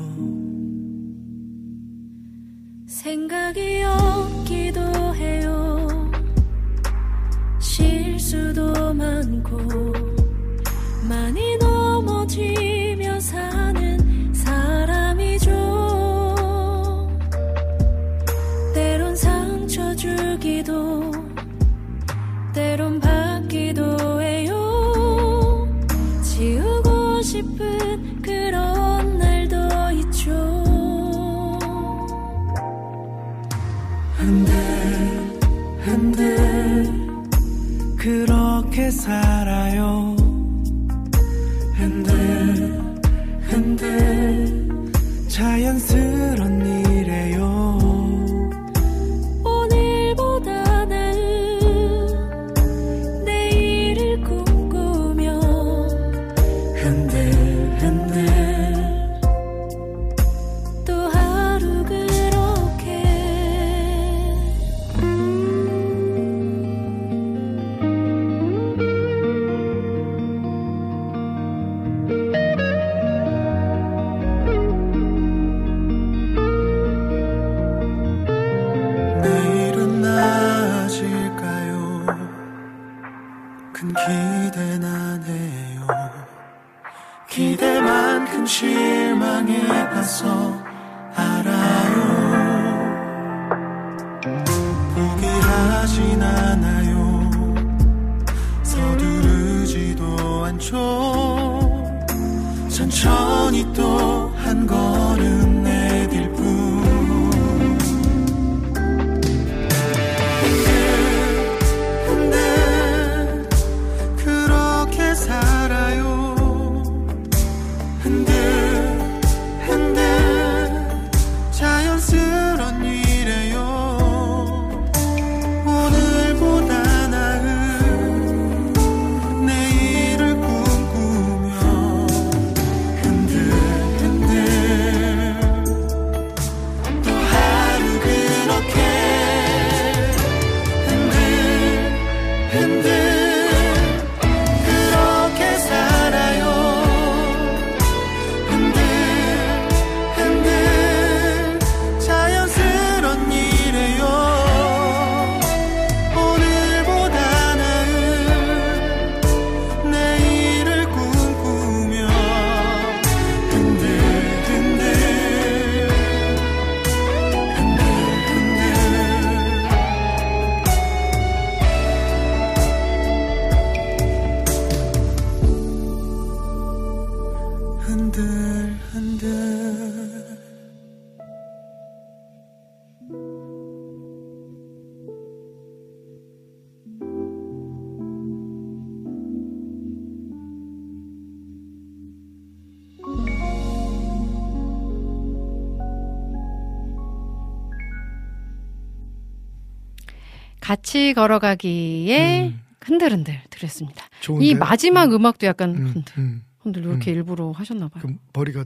생각이 없기도 해요. 실수도 많고 같이 걸어가기에 흔들흔들 드렸습니다. 좋은데? 이 마지막 음. 악도 약간 음, 흔들 음. 흔들 이렇게 일부러 하셨나 봐요. 그 머리가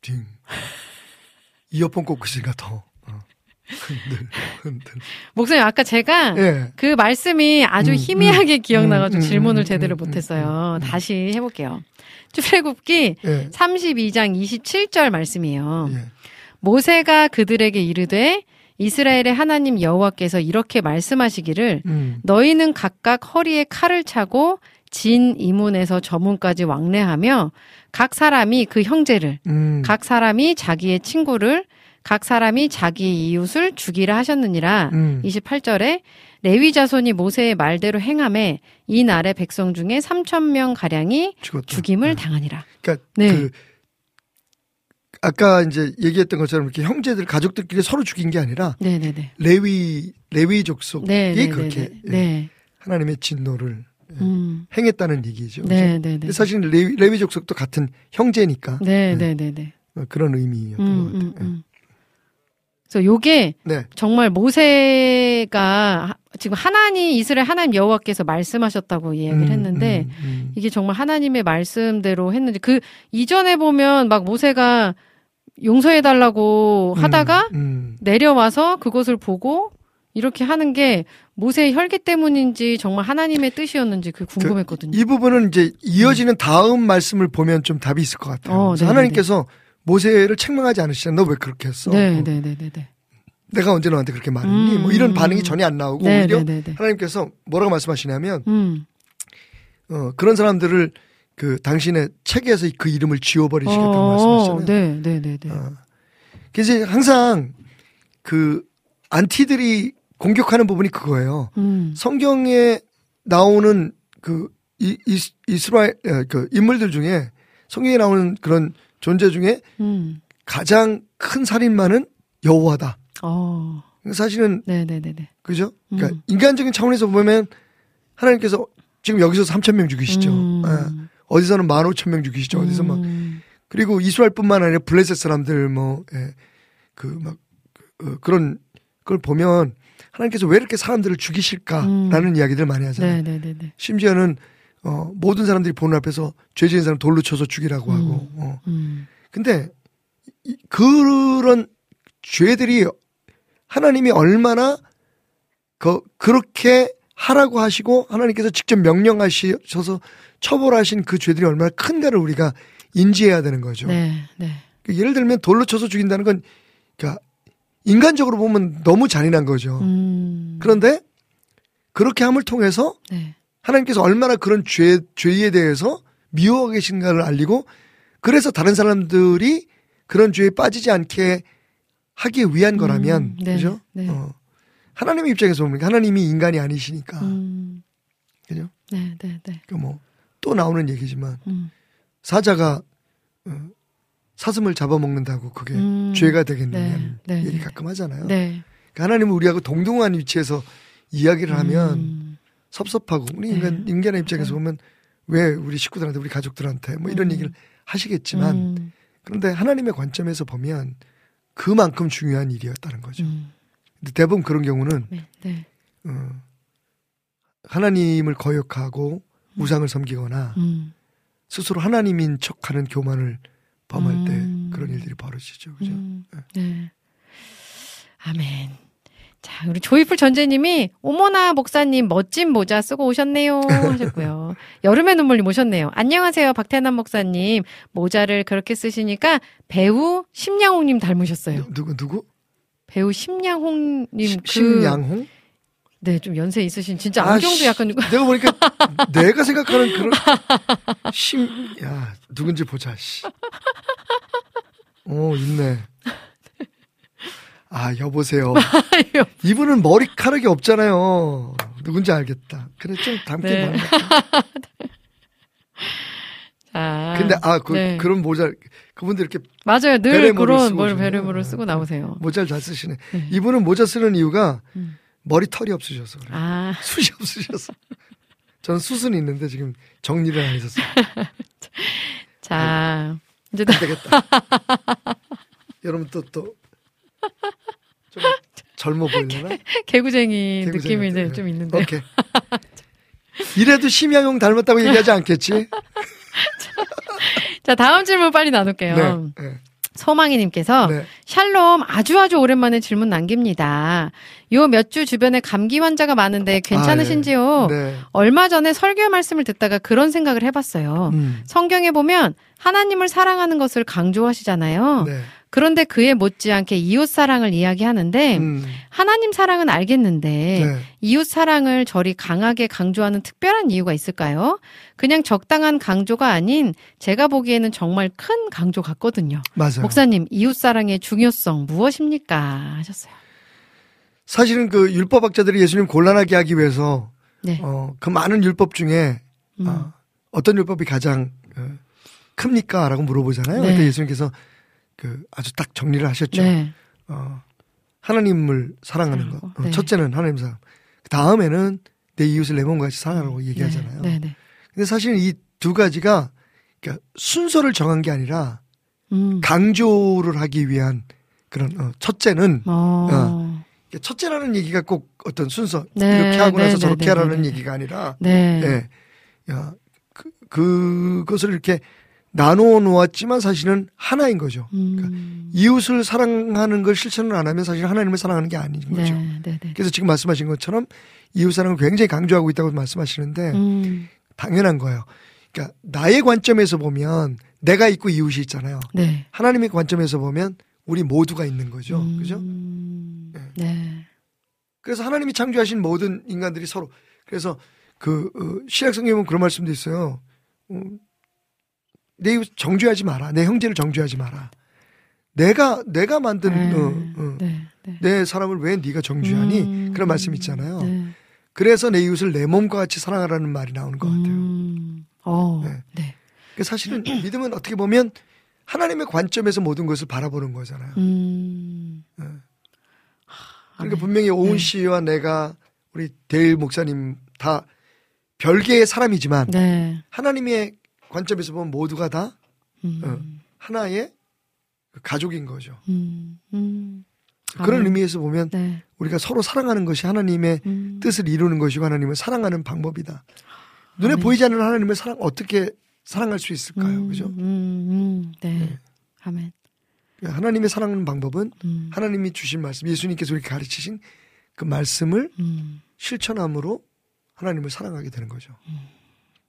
딩 이어폰 있으니까 더 어. 흔들 흔들 목사님 아까 제가 예 그 말씀이 아주 음, 희미하게 음, 기억나가지고 음, 질문을 음, 제대로 음, 못했어요. 음, 음. 다시 해볼게요. 출애굽기 예, 32장 27절 말씀이에요. 예. 모세가 그들에게 이르되 이스라엘의 하나님 여호와께서 이렇게 말씀하시기를 음, 너희는 각각 허리에 칼을 차고 진 이문에서 저문까지 왕래하며 각 사람이 그 형제를 음, 각 사람이 자기의 친구를 각 사람이 자기 이웃을 죽이라 하셨느니라. 음. 28절에 레위 자손이 모세의 말대로 행함에 이 날의 백성 중에 3천 명 가량이 죽었다. 죽임을 네. 당하니라. 그러니까 네. 그 아까 이제 얘기했던 것처럼 이렇게 형제들 가족들끼리 서로 죽인 게 아니라 네, 네, 네. 레위 레위 족속이 네, 네, 그렇게 네, 예, 네. 하나님의 진노를 음. 행했다는 얘기죠. 네, 그죠? 네, 네. 사실 레위, 레위 족속도 같은 형제니까 네, 네, 네, 네. 어, 그런 의미였던 음, 것 같아요. 음, 음. 그래서 요게 네. 정말 모세가 하- 지금 하나님 이스라엘 하나님 여호와께서 말씀하셨다고 이야기를 음, 했는데 음, 음. 이게 정말 하나님의 말씀대로 했는데 그 이전에 보면 막 모세가 용서해 달라고 하다가 음, 음. 내려와서 그것을 보고 이렇게 하는 게 모세의 혈기 때문인지 정말 하나님의 뜻이었는지 그 궁금했거든요. 이 부분은 이제 이어지는 다음 말씀을 보면 좀 답이 있을 것 같아요. 어, 그래서 네네네. 하나님께서 모세를 책망하지 않으시잖아. 너왜 그렇게 했어? 네, 어, 네, 네, 네, 네. 내가 언제 너한테 그렇게 말했니? 음, 뭐 이런 음. 반응이 전혀 안 나오고 네, 오히려 네, 네, 네. 하나님께서 뭐라고 말씀하시냐면 음. 어, 그런 사람들을 그 당신의 책에서 그 이름을 지워버리시겠다고 어, 말씀하시잖아요. 네, 네, 네, 네. 어. 그래서 항상 그 안티들이 공격하는 부분이 그거예요. 음. 성경에 나오는 그 이, 이, 이스라엘 어, 그 인물들 중에 성경에 나오는 그런 존재 중에 음. 가장 큰 살인마는 여호와다. 어. 사실은 네, 네, 네, 네. 그죠? 그러니까 음. 인간적인 차원에서 보면 하나님께서 지금 여기서 3천 명 죽이시죠. 음. 예. 어디서는 15,000명 죽이시죠. 어디서 막 음. 그리고 이스라엘뿐만 아니라 블레셋 사람들 뭐 예, 그막 어, 그런 걸 보면 하나님께서 왜 이렇게 사람들을 죽이실까라는 이야기들 많이 하잖아요. 음. 네, 네, 네, 네. 심지어는 어, 모든 사람들이 보는 앞에서 죄 지은 사람 돌로 쳐서 죽이라고 하고. 어. 음. 근데 이- 그런 죄들이 하나님이 얼마나 그 그렇게 하라고 하시고 하나님께서 직접 명령하셔서 처벌하신 그 죄들이 얼마나 큰가를 우리가 인지해야 되는 거죠. 네, 네. 그 예를 들면 돌로 쳐서 죽인다는 건 그러니까 인간적으로 보면 너무 잔인한 거죠. 음. 그런데 그렇게 함을 통해서 네. 하나님께서 얼마나 그런 죄, 죄에 대해서 미워하고 계신가를 알리고 그래서 다른 사람들이 그런 죄에 빠지지 않게 하기 위한 거라면 음, 네, 그죠? 네. 어. 하나님의 입장에서 보면 하나님이 인간이 아니시니까 음. 그죠? 네, 네, 네. 그뭐또 나오는 얘기지만 음. 사자가 어, 사슴을 잡아먹는다고 그게 음. 죄가 되겠느냐 네, 네, 얘기 네. 가끔 하잖아요. 네. 그러니까 하나님은 우리하고 동등한 위치에서 이야기를 하면 음. 섭섭하고 우리 네. 인간 인간의 입장에서 보면 왜 우리 식구들한테 우리 가족들한테 뭐 이런 음. 얘기를 하시겠지만 음. 그런데 하나님의 관점에서 보면 그만큼 중요한 일이었다는. 근데 대부분 그런 경우는 네, 네. 어, 하나님을 거역하고 우상을 섬기거나 음. 스스로 하나님인 척하는 교만을 범할 음. 때 그런 일들이 벌어지죠. 그죠? 음. 네. 아멘. 자, 우리 조이풀 전재님이 오모나 목사님 멋진 모자 쓰고 오셨네요 하셨고요. 여름의 눈물님 오셨네요. 안녕하세요 박태남 목사님 모자를 그렇게 쓰시니까 배우 심양홍님 닮으셨어요. 누구 누구? 배우 심양홍님 심- 그 심양홍? 네, 좀 연세 있으신 진짜 아, 안경도 씨. 약간 내가 보니까 내가 생각하는 그런 심, 야 누군지 보자. 씨. 어 있네. 아 여보세요. 이분은 머리카락이 없잖아요. 누군지 알겠다. 그래 좀 닮긴 네. 닮았다. 자, 근데 아 그, 네. 그런 모자 그분들 이렇게 맞아요. 늘 그런 뭘. 베레모를 쓰고 나오세요. 모자를 잘 쓰시네. 네. 이분은 모자 쓰는 이유가 음. 머리털이 없으셔서 그래요. 아, 숱이 없으셔서. 저는 숱은 있는데 지금 정리를 안 해서 자, 이제 안 되겠다. 여러분 또 또 좀 젊어 보이려나? 개구쟁이 개구쟁이 느낌이 이제 같은, 좀 네. 있는데. 오케이. 이래도 심양용 닮았다고 얘기하지 않겠지? 자, 다음 질문 빨리 나눌게요. 네. 네. 소망이님께서 네. 샬롬 아주 아주 오랜만에 질문 남깁니다. 요 몇 주 주변에 감기 환자가 많은데 괜찮으신지요? 아, 예. 네. 얼마 전에 설교 말씀을 듣다가 그런 생각을 해봤어요. 음. 성경에 보면 하나님을 사랑하는 것을 강조하시잖아요. 네. 그런데 그에 못지않게 이웃 사랑을 이야기하는데 음. 하나님 사랑은 알겠는데 네. 이웃 사랑을 저리 강하게 강조하는 특별한 이유가 있을까요? 그냥 적당한 강조가 아닌 제가 보기에는 정말 큰 강조 같거든요. 맞아요. 목사님, 이웃 사랑의 중요성 무엇입니까? 하셨어요. 사실은 그 율법학자들이 예수님 곤란하게 하기 위해서 네. 어, 그 많은 율법 중에 음. 어, 어떤 율법이 가장 어, 큽니까? 라고 물어보잖아요. 네. 그때 예수님께서 그 아주 딱 정리를 하셨죠. 네. 어, 하나님을 사랑하는 것. 어, 네. 첫째는 하나님 사랑. 그 다음에는 내 이웃을 내 몸같이 사랑하라고 얘기하잖아요. 네, 네. 근데 사실은 이두 가지가 그러니까 순서를 정한 게 아니라 음. 강조를 하기 위한 그런 어, 첫째는 어. 첫째라는 얘기가 꼭 어떤 순서 네, 이렇게 하고 네, 나서 네, 저렇게 네, 하라는 네, 얘기가 아니라 네. 예. 야, 그, 그것을 이렇게 나누어 놓았지만 사실은 하나인 거죠. 그러니까 음. 이웃을 사랑하는 걸 실천을 안 하면 사실 하나님을 사랑하는 게 아닌 거죠. 네, 네, 네. 그래서 지금 말씀하신 것처럼 이웃 사랑을 굉장히 강조하고 있다고 말씀하시는데 음. 당연한 거예요. 그러니까 나의 관점에서 보면 내가 있고 이웃이 있잖아요. 네. 하나님의 관점에서 보면 우리 모두가 있는 거죠. 그죠? 음. 네. 네. 그래서 하나님이 창조하신 모든 인간들이 서로 그래서 그 어, 신약 성경에 보면 그런 말씀도 있어요. 어, 내 이웃 정죄하지 마라. 내 형제를 정죄하지 마라. 내가 내가 만든 네. 어, 어, 네. 네. 내 사람을 왜 네가 정죄하니? 음. 그런 말씀 있잖아요. 네. 그래서 내 이웃을 내 몸과 같이 사랑하라는 말이 나오는 것 같아요. 음. 어. 네. 네. 그 사실은 믿음은 어떻게 보면 하나님의 관점에서 모든 것을 바라보는 거잖아요. 음. 그러니까 분명히 오은 네. 씨와 내가 우리 데일 목사님 다 별개의 사람이지만 네. 하나님의 관점에서 보면 모두가 다 음. 어, 하나의 그 가족인 거죠. 음. 음. 그런 아멘. 의미에서 보면 네. 우리가 서로 사랑하는 것이 하나님의 음. 뜻을 이루는 것이고 하나님을 사랑하는 방법이다. 눈에 아멘. 보이지 않는 하나님을 사랑 어떻게 사랑할 수 있을까요? 음, 그죠? 음, 음. 네. 네. 아멘. 하나님의 사랑하는 방법은 음. 하나님이 주신 말씀, 예수님께서 우리에게 가르치신 그 말씀을 음. 실천함으로 하나님을 사랑하게 되는 거죠.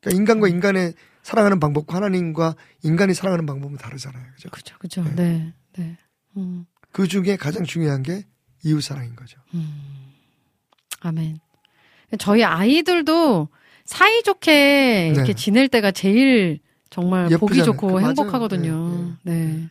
그러니까 인간과 인간의 사랑하는 방법과 하나님과 인간이 사랑하는 방법은 다르잖아요. 그죠? 그죠, 그죠. 네. 네. 네. 음. 그 중에 가장 중요한 게 이웃 사랑인 거죠. 아멘. 저희 아이들도 사이좋게 이렇게 네. 지낼 때가 제일 정말 보기 예쁘잖아요. 좋고 그. 행복하거든요. 네, 네.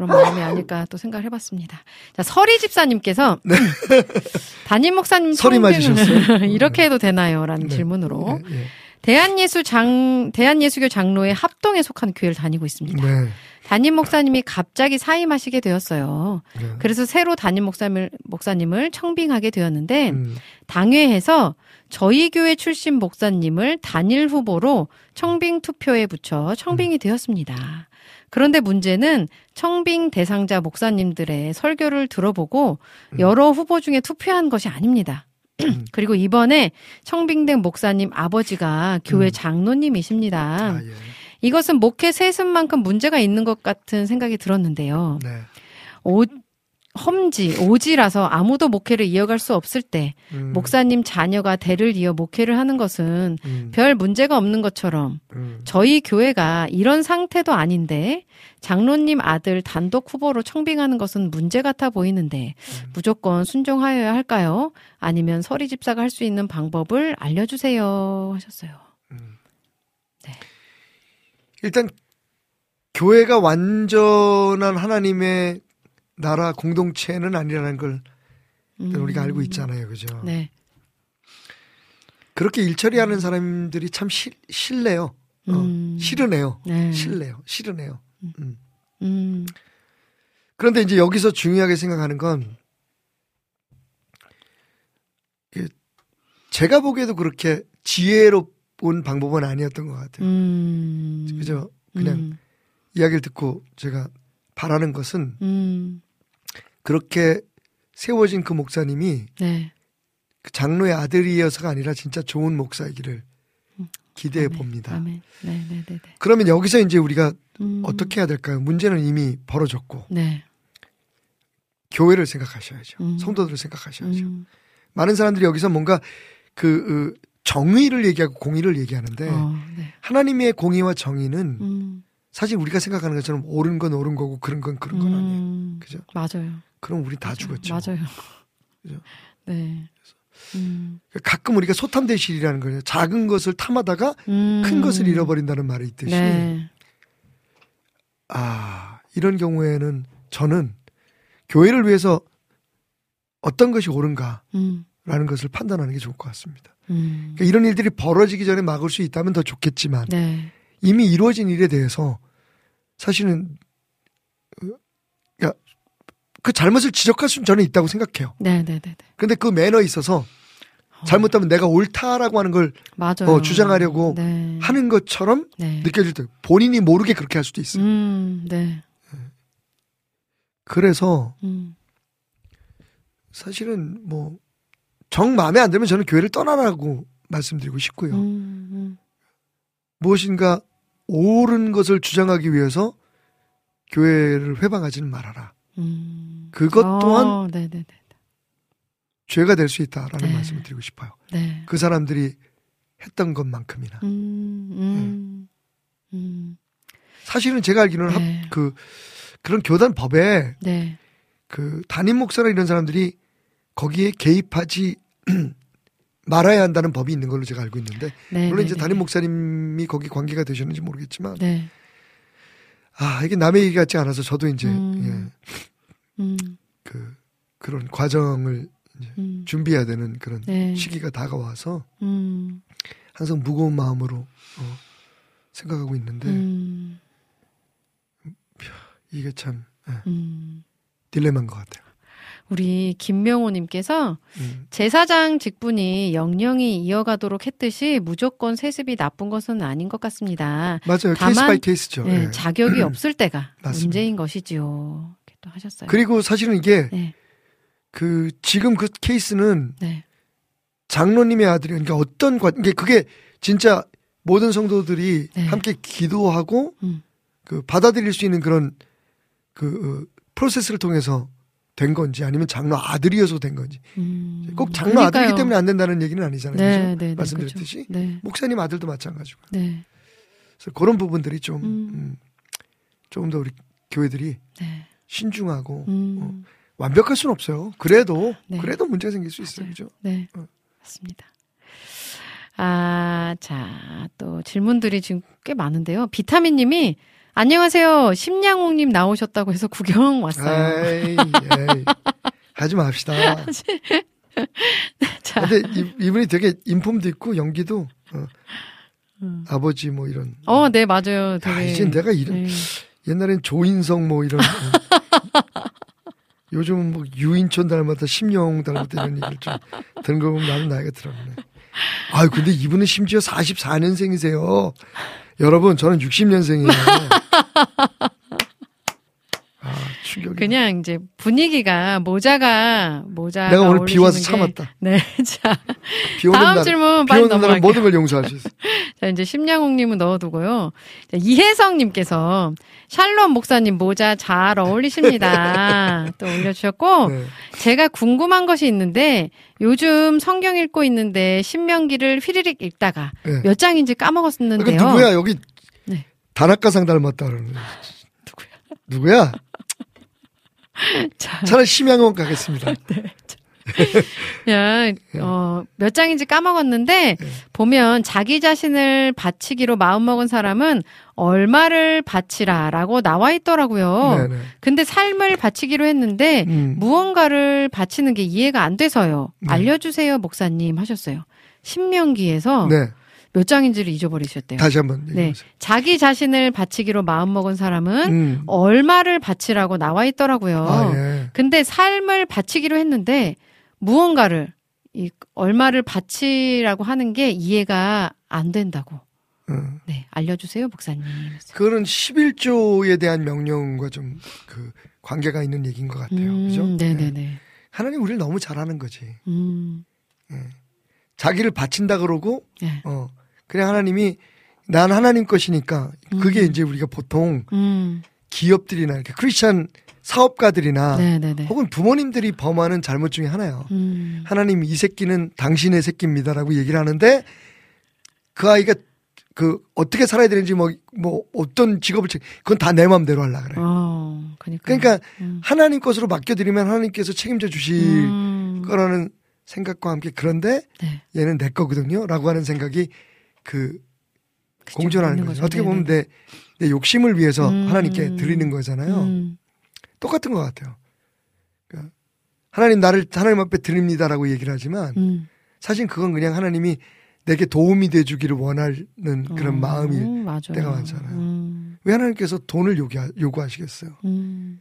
그런 마음이 아닐까 또 생각을 해봤습니다. 자, 서리 집사님께서 담임 목사님 네. 서리 맞으셨어요? 이렇게 해도 되나요? 라는 네. 질문으로 네, 대한예수 장 대한예수교 장로의 합동에 속한 교회를 다니고 있습니다. 네. 담임 목사님이 갑자기 사임하시게 되었어요. 네. 그래서 새로 담임 목사님을 목사님을 청빙하게 되었는데 음, 당회에서 저희 교회 출신 목사님을 단일 후보로 청빙 투표에 붙여 청빙이 되었습니다. 그런데 문제는 청빙 대상자 목사님들의 설교를 들어보고 여러 후보 중에 투표한 것이 아닙니다. 그리고 이번에 청빙된 목사님 아버지가 교회 장로님이십니다. 아, 예. 이것은 목회 세습만큼 문제가 있는 것 같은 생각이 들었는데요. 네. 오, 험지, 오지라서 아무도 목회를 이어갈 수 없을 때 음, 목사님 자녀가 대를 이어 목회를 하는 것은 음, 별 문제가 없는 것처럼 음, 저희 교회가 이런 상태도 아닌데 장로님 아들 단독 후보로 청빙하는 것은 문제 같아 보이는데 무조건 순종하여야 할까요? 아니면 서리 집사가 할 수 있는 방법을 알려주세요 하셨어요. 일단 교회가 완전한 하나님의 나라 공동체는 아니라는 걸 일단 우리가 알고 있잖아요, 그죠? 음. 네. 그렇게 일처리하는 사람들이 참 시, 싫네요. 어, 음. 싫으네요. 네. 싫네요. 싫으네요. 음. 음. 그런데 이제 여기서 중요하게 생각하는 건그 제가 보기에도 그렇게 지혜로운 방법은 아니었던 것 같아요. 음. 그죠? 그냥 음. 이야기를 듣고 제가 바라는 것은 음. 그렇게 세워진 그 목사님이 네. 그 장로의 아들이어서가 아니라 진짜 좋은 목사이기를 기대해 아멘. 봅니다. 아멘. 네, 네, 네, 네. 그러면 여기서 이제 우리가 음. 어떻게 해야 될까요? 문제는 이미 벌어졌고 네. 교회를 생각하셔야죠. 음. 성도들을 생각하셔야죠. 음. 많은 사람들이 여기서 뭔가 그 어, 정의를 얘기하고 공의를 얘기하는데 어, 네. 하나님의 공의와 정의는 음. 사실 우리가 생각하는 것처럼 옳은 건 옳은 거고 그런 건 그런 건 아니에요. 음. 그죠? 맞아요. 그럼 우리 다 죽었죠. 맞아요. 그죠? 네. 음. 가끔 우리가 소탐대실이라는 거예요. 작은 것을 탐하다가 음. 큰 것을 잃어버린다는 말이 있듯이 네. 아 이런 경우에는 저는 교회를 위해서 어떤 것이 옳은가라는 음. 것을 판단하는 게 좋을 것 같습니다. 음. 그러니까 이런 일들이 벌어지기 전에 막을 수 있다면 더 좋겠지만 네. 이미 이루어진 일에 대해서 사실은 어, 야, 그 잘못을 지적할 수는 저는 있다고 생각해요. 네, 네, 네, 네. 근데 그 매너에 있어서 잘못하면 내가 옳다라고 하는 걸. 어, 주장하려고 네. 하는 것처럼 네. 느껴질 때 본인이 모르게 그렇게 할 수도 있어요. 음, 네. 그래서 음. 사실은 뭐 정 마음에 안 들면 저는 교회를 떠나라고 말씀드리고 싶고요. 음. 무엇인가 옳은 것을 주장하기 위해서 교회를 회방하지는 말아라. 음. 그것 또한 어. 죄가 될 수 있다라는 네. 말씀을 드리고 싶어요. 네. 그 사람들이 했던 것만큼이나. 음. 음. 음. 사실은 제가 알기로는 합- 네. 그 그런 교단 법에 네. 그 담임 목사나 이런 사람들이 거기에 개입하지 말아야 한다는 법이 있는 걸로 제가 알고 있는데 네. 물론 네, 이제 네. 담임 목사님이 거기 관계가 되셨는지 모르겠지만 네. 아 이게 남의 얘기 같지 않아서 저도 이제 음. 예, 음. 그 그런 과정을 음. 준비해야 되는 그런 네. 시기가 다가와서 음. 항상 무거운 마음으로 어, 생각하고 있는데 음. 이게 참 예, 음. 딜레마인 것 같아요. 우리 김명호님께서 음. 제사장 직분이 영영이 이어가도록 했듯이 무조건 세습이 나쁜 것은 아닌 것 같습니다. 맞아요. 다만, case by case죠. 네, 예. 자격이 없을 때가 맞습니다. 문제인 것이지요. 이렇게 또 하셨어요. 그리고 사실은 이게 네, 그 지금 그 케이스는 네, 장로님의 아들이 그러니까 어떤 과 이게 그게 진짜 모든 성도들이 네. 함께 기도하고 음. 그 받아들일 수 있는 그런 그 어, 프로세스를 통해서 된 건지 아니면 장로 아들이어서 된 건지 음, 꼭 장로 그러니까요. 아들이기 때문에 안 된다는 얘기는 아니잖아요. 네? 네, 네, 말씀드렸듯이 그렇죠. 네, 목사님 아들도 마찬가지고 네, 그래서 그런 부분들이 좀 음. 음, 조금 더 우리 교회들이 네. 신중하고 음, 완벽할 수는 없어요. 그래도 네. 그래도 문제가 생길 수 있어요. 그죠? 네, 어. 맞습니다. 아, 자, 또 질문들이 지금 꽤 많은데요. 비타민 님이 안녕하세요. 심양옥님 나오셨다고 해서 구경 왔어요. 에이, 에이. 하지 맙시다. 자, 근데 이, 이분이 되게 인품도 있고 연기도 어, 음. 아버지 뭐 이런. 어, 네, 맞아요. 야, 되게. 이제 내가 이런 네. 옛날엔 조인성 뭐 이런. 어. 요즘은 뭐 유인촌 닮았다, 심영웅 닮았다 이런 얘기를 좀 듣는 거 보면 나는 나이가 들었네. 아 근데 이분은 심지어 44년생이세요. 여러분, 저는 60년생이에요. 아, 충격이. 그냥 이제 분위기가 모자가 모자가 내가 오늘 비 와서 게- 참았다. 네, 자, 비 오는 다음 날, 질문 비 빨리 넘어갈게요. 모든 걸 용서할 수 있어. 자 이제 심양옥님은 넣어두고요. 자, 이혜성님께서 샬롬 목사님 모자 잘 어울리십니다. 또 올려주셨고 네. 제가 궁금한 것이 있는데 요즘 성경 읽고 있는데 신명기를 휘리릭 읽다가 네. 몇 장인지 그 까먹었는데요. 누구야 여기 네. 다나카상 닮았다 그러는 누구야? 누구야? 자, 차라리 심양원 가겠습니다. 그냥 어, 몇 장인지 까먹었는데 네. 보면 자기 자신을 바치기로 마음먹은 사람은 얼마를 바치라라고 나와 있더라고요. 네네. 근데 삶을 바치기로 했는데 음. 무언가를 바치는 게 이해가 안 돼서요. 네. 알려주세요, 목사님 하셨어요. 신명기에서 네. 몇 장인지를 잊어버리셨대요. 다시 한번 네, 얘기해 보세요. 자기 자신을 바치기로 마음먹은 사람은 음. 얼마를 바치라고 나와 있더라고요. 아, 예. 근데 삶을 바치기로 했는데 무언가를 이 얼마를 바치라고 하는 게 이해가 안 된다고. 음. 네, 알려주세요, 목사님. 그거는 11조에 대한 명령과 좀 그 관계가 있는 얘기인 것 같아요. 그죠? 음, 네. 네네 네. 하나님 우리를 너무 잘하는 거지. 음, 자기를 바친다 그러고 네. 어 그냥 하나님이 난 하나님 것이니까 그게 음. 이제 우리가 보통 음, 기업들이나 이렇게 크리스천 사업가들이나 네네네. 혹은 부모님들이 범하는 잘못 중에 하나예요. 음, 하나님 이 새끼는 당신의 새끼입니다라고 얘기를 하는데 그 아이가 그 어떻게 살아야 되는지 뭐 뭐 어떤 직업을 책 그건 다 내 마음대로 하려 그래. 어, 그러니까. 그러니까 음. 하나님 것으로 맡겨드리면 하나님께서 책임져 주실 음, 거라는 생각과 함께 그런데 네. 얘는 내 거거든요라고 하는 생각이 그 그죠, 공존하는 있는 거죠. 거죠. 어떻게 보면. 내, 내 욕심을 위해서 음. 하나님께 드리는 거잖아요. 음, 똑같은 것 같아요. 그러니까 하나님 나를 하나님 앞에 드립니다라고 얘기를 하지만 음. 사실 그건 그냥 하나님이 내게 도움이 돼 주기를 원하는 그런 어, 마음이 맞아요. 때가 많잖아요. 음, 왜 하나님께서 돈을 요구하, 요구하시겠어요? 음,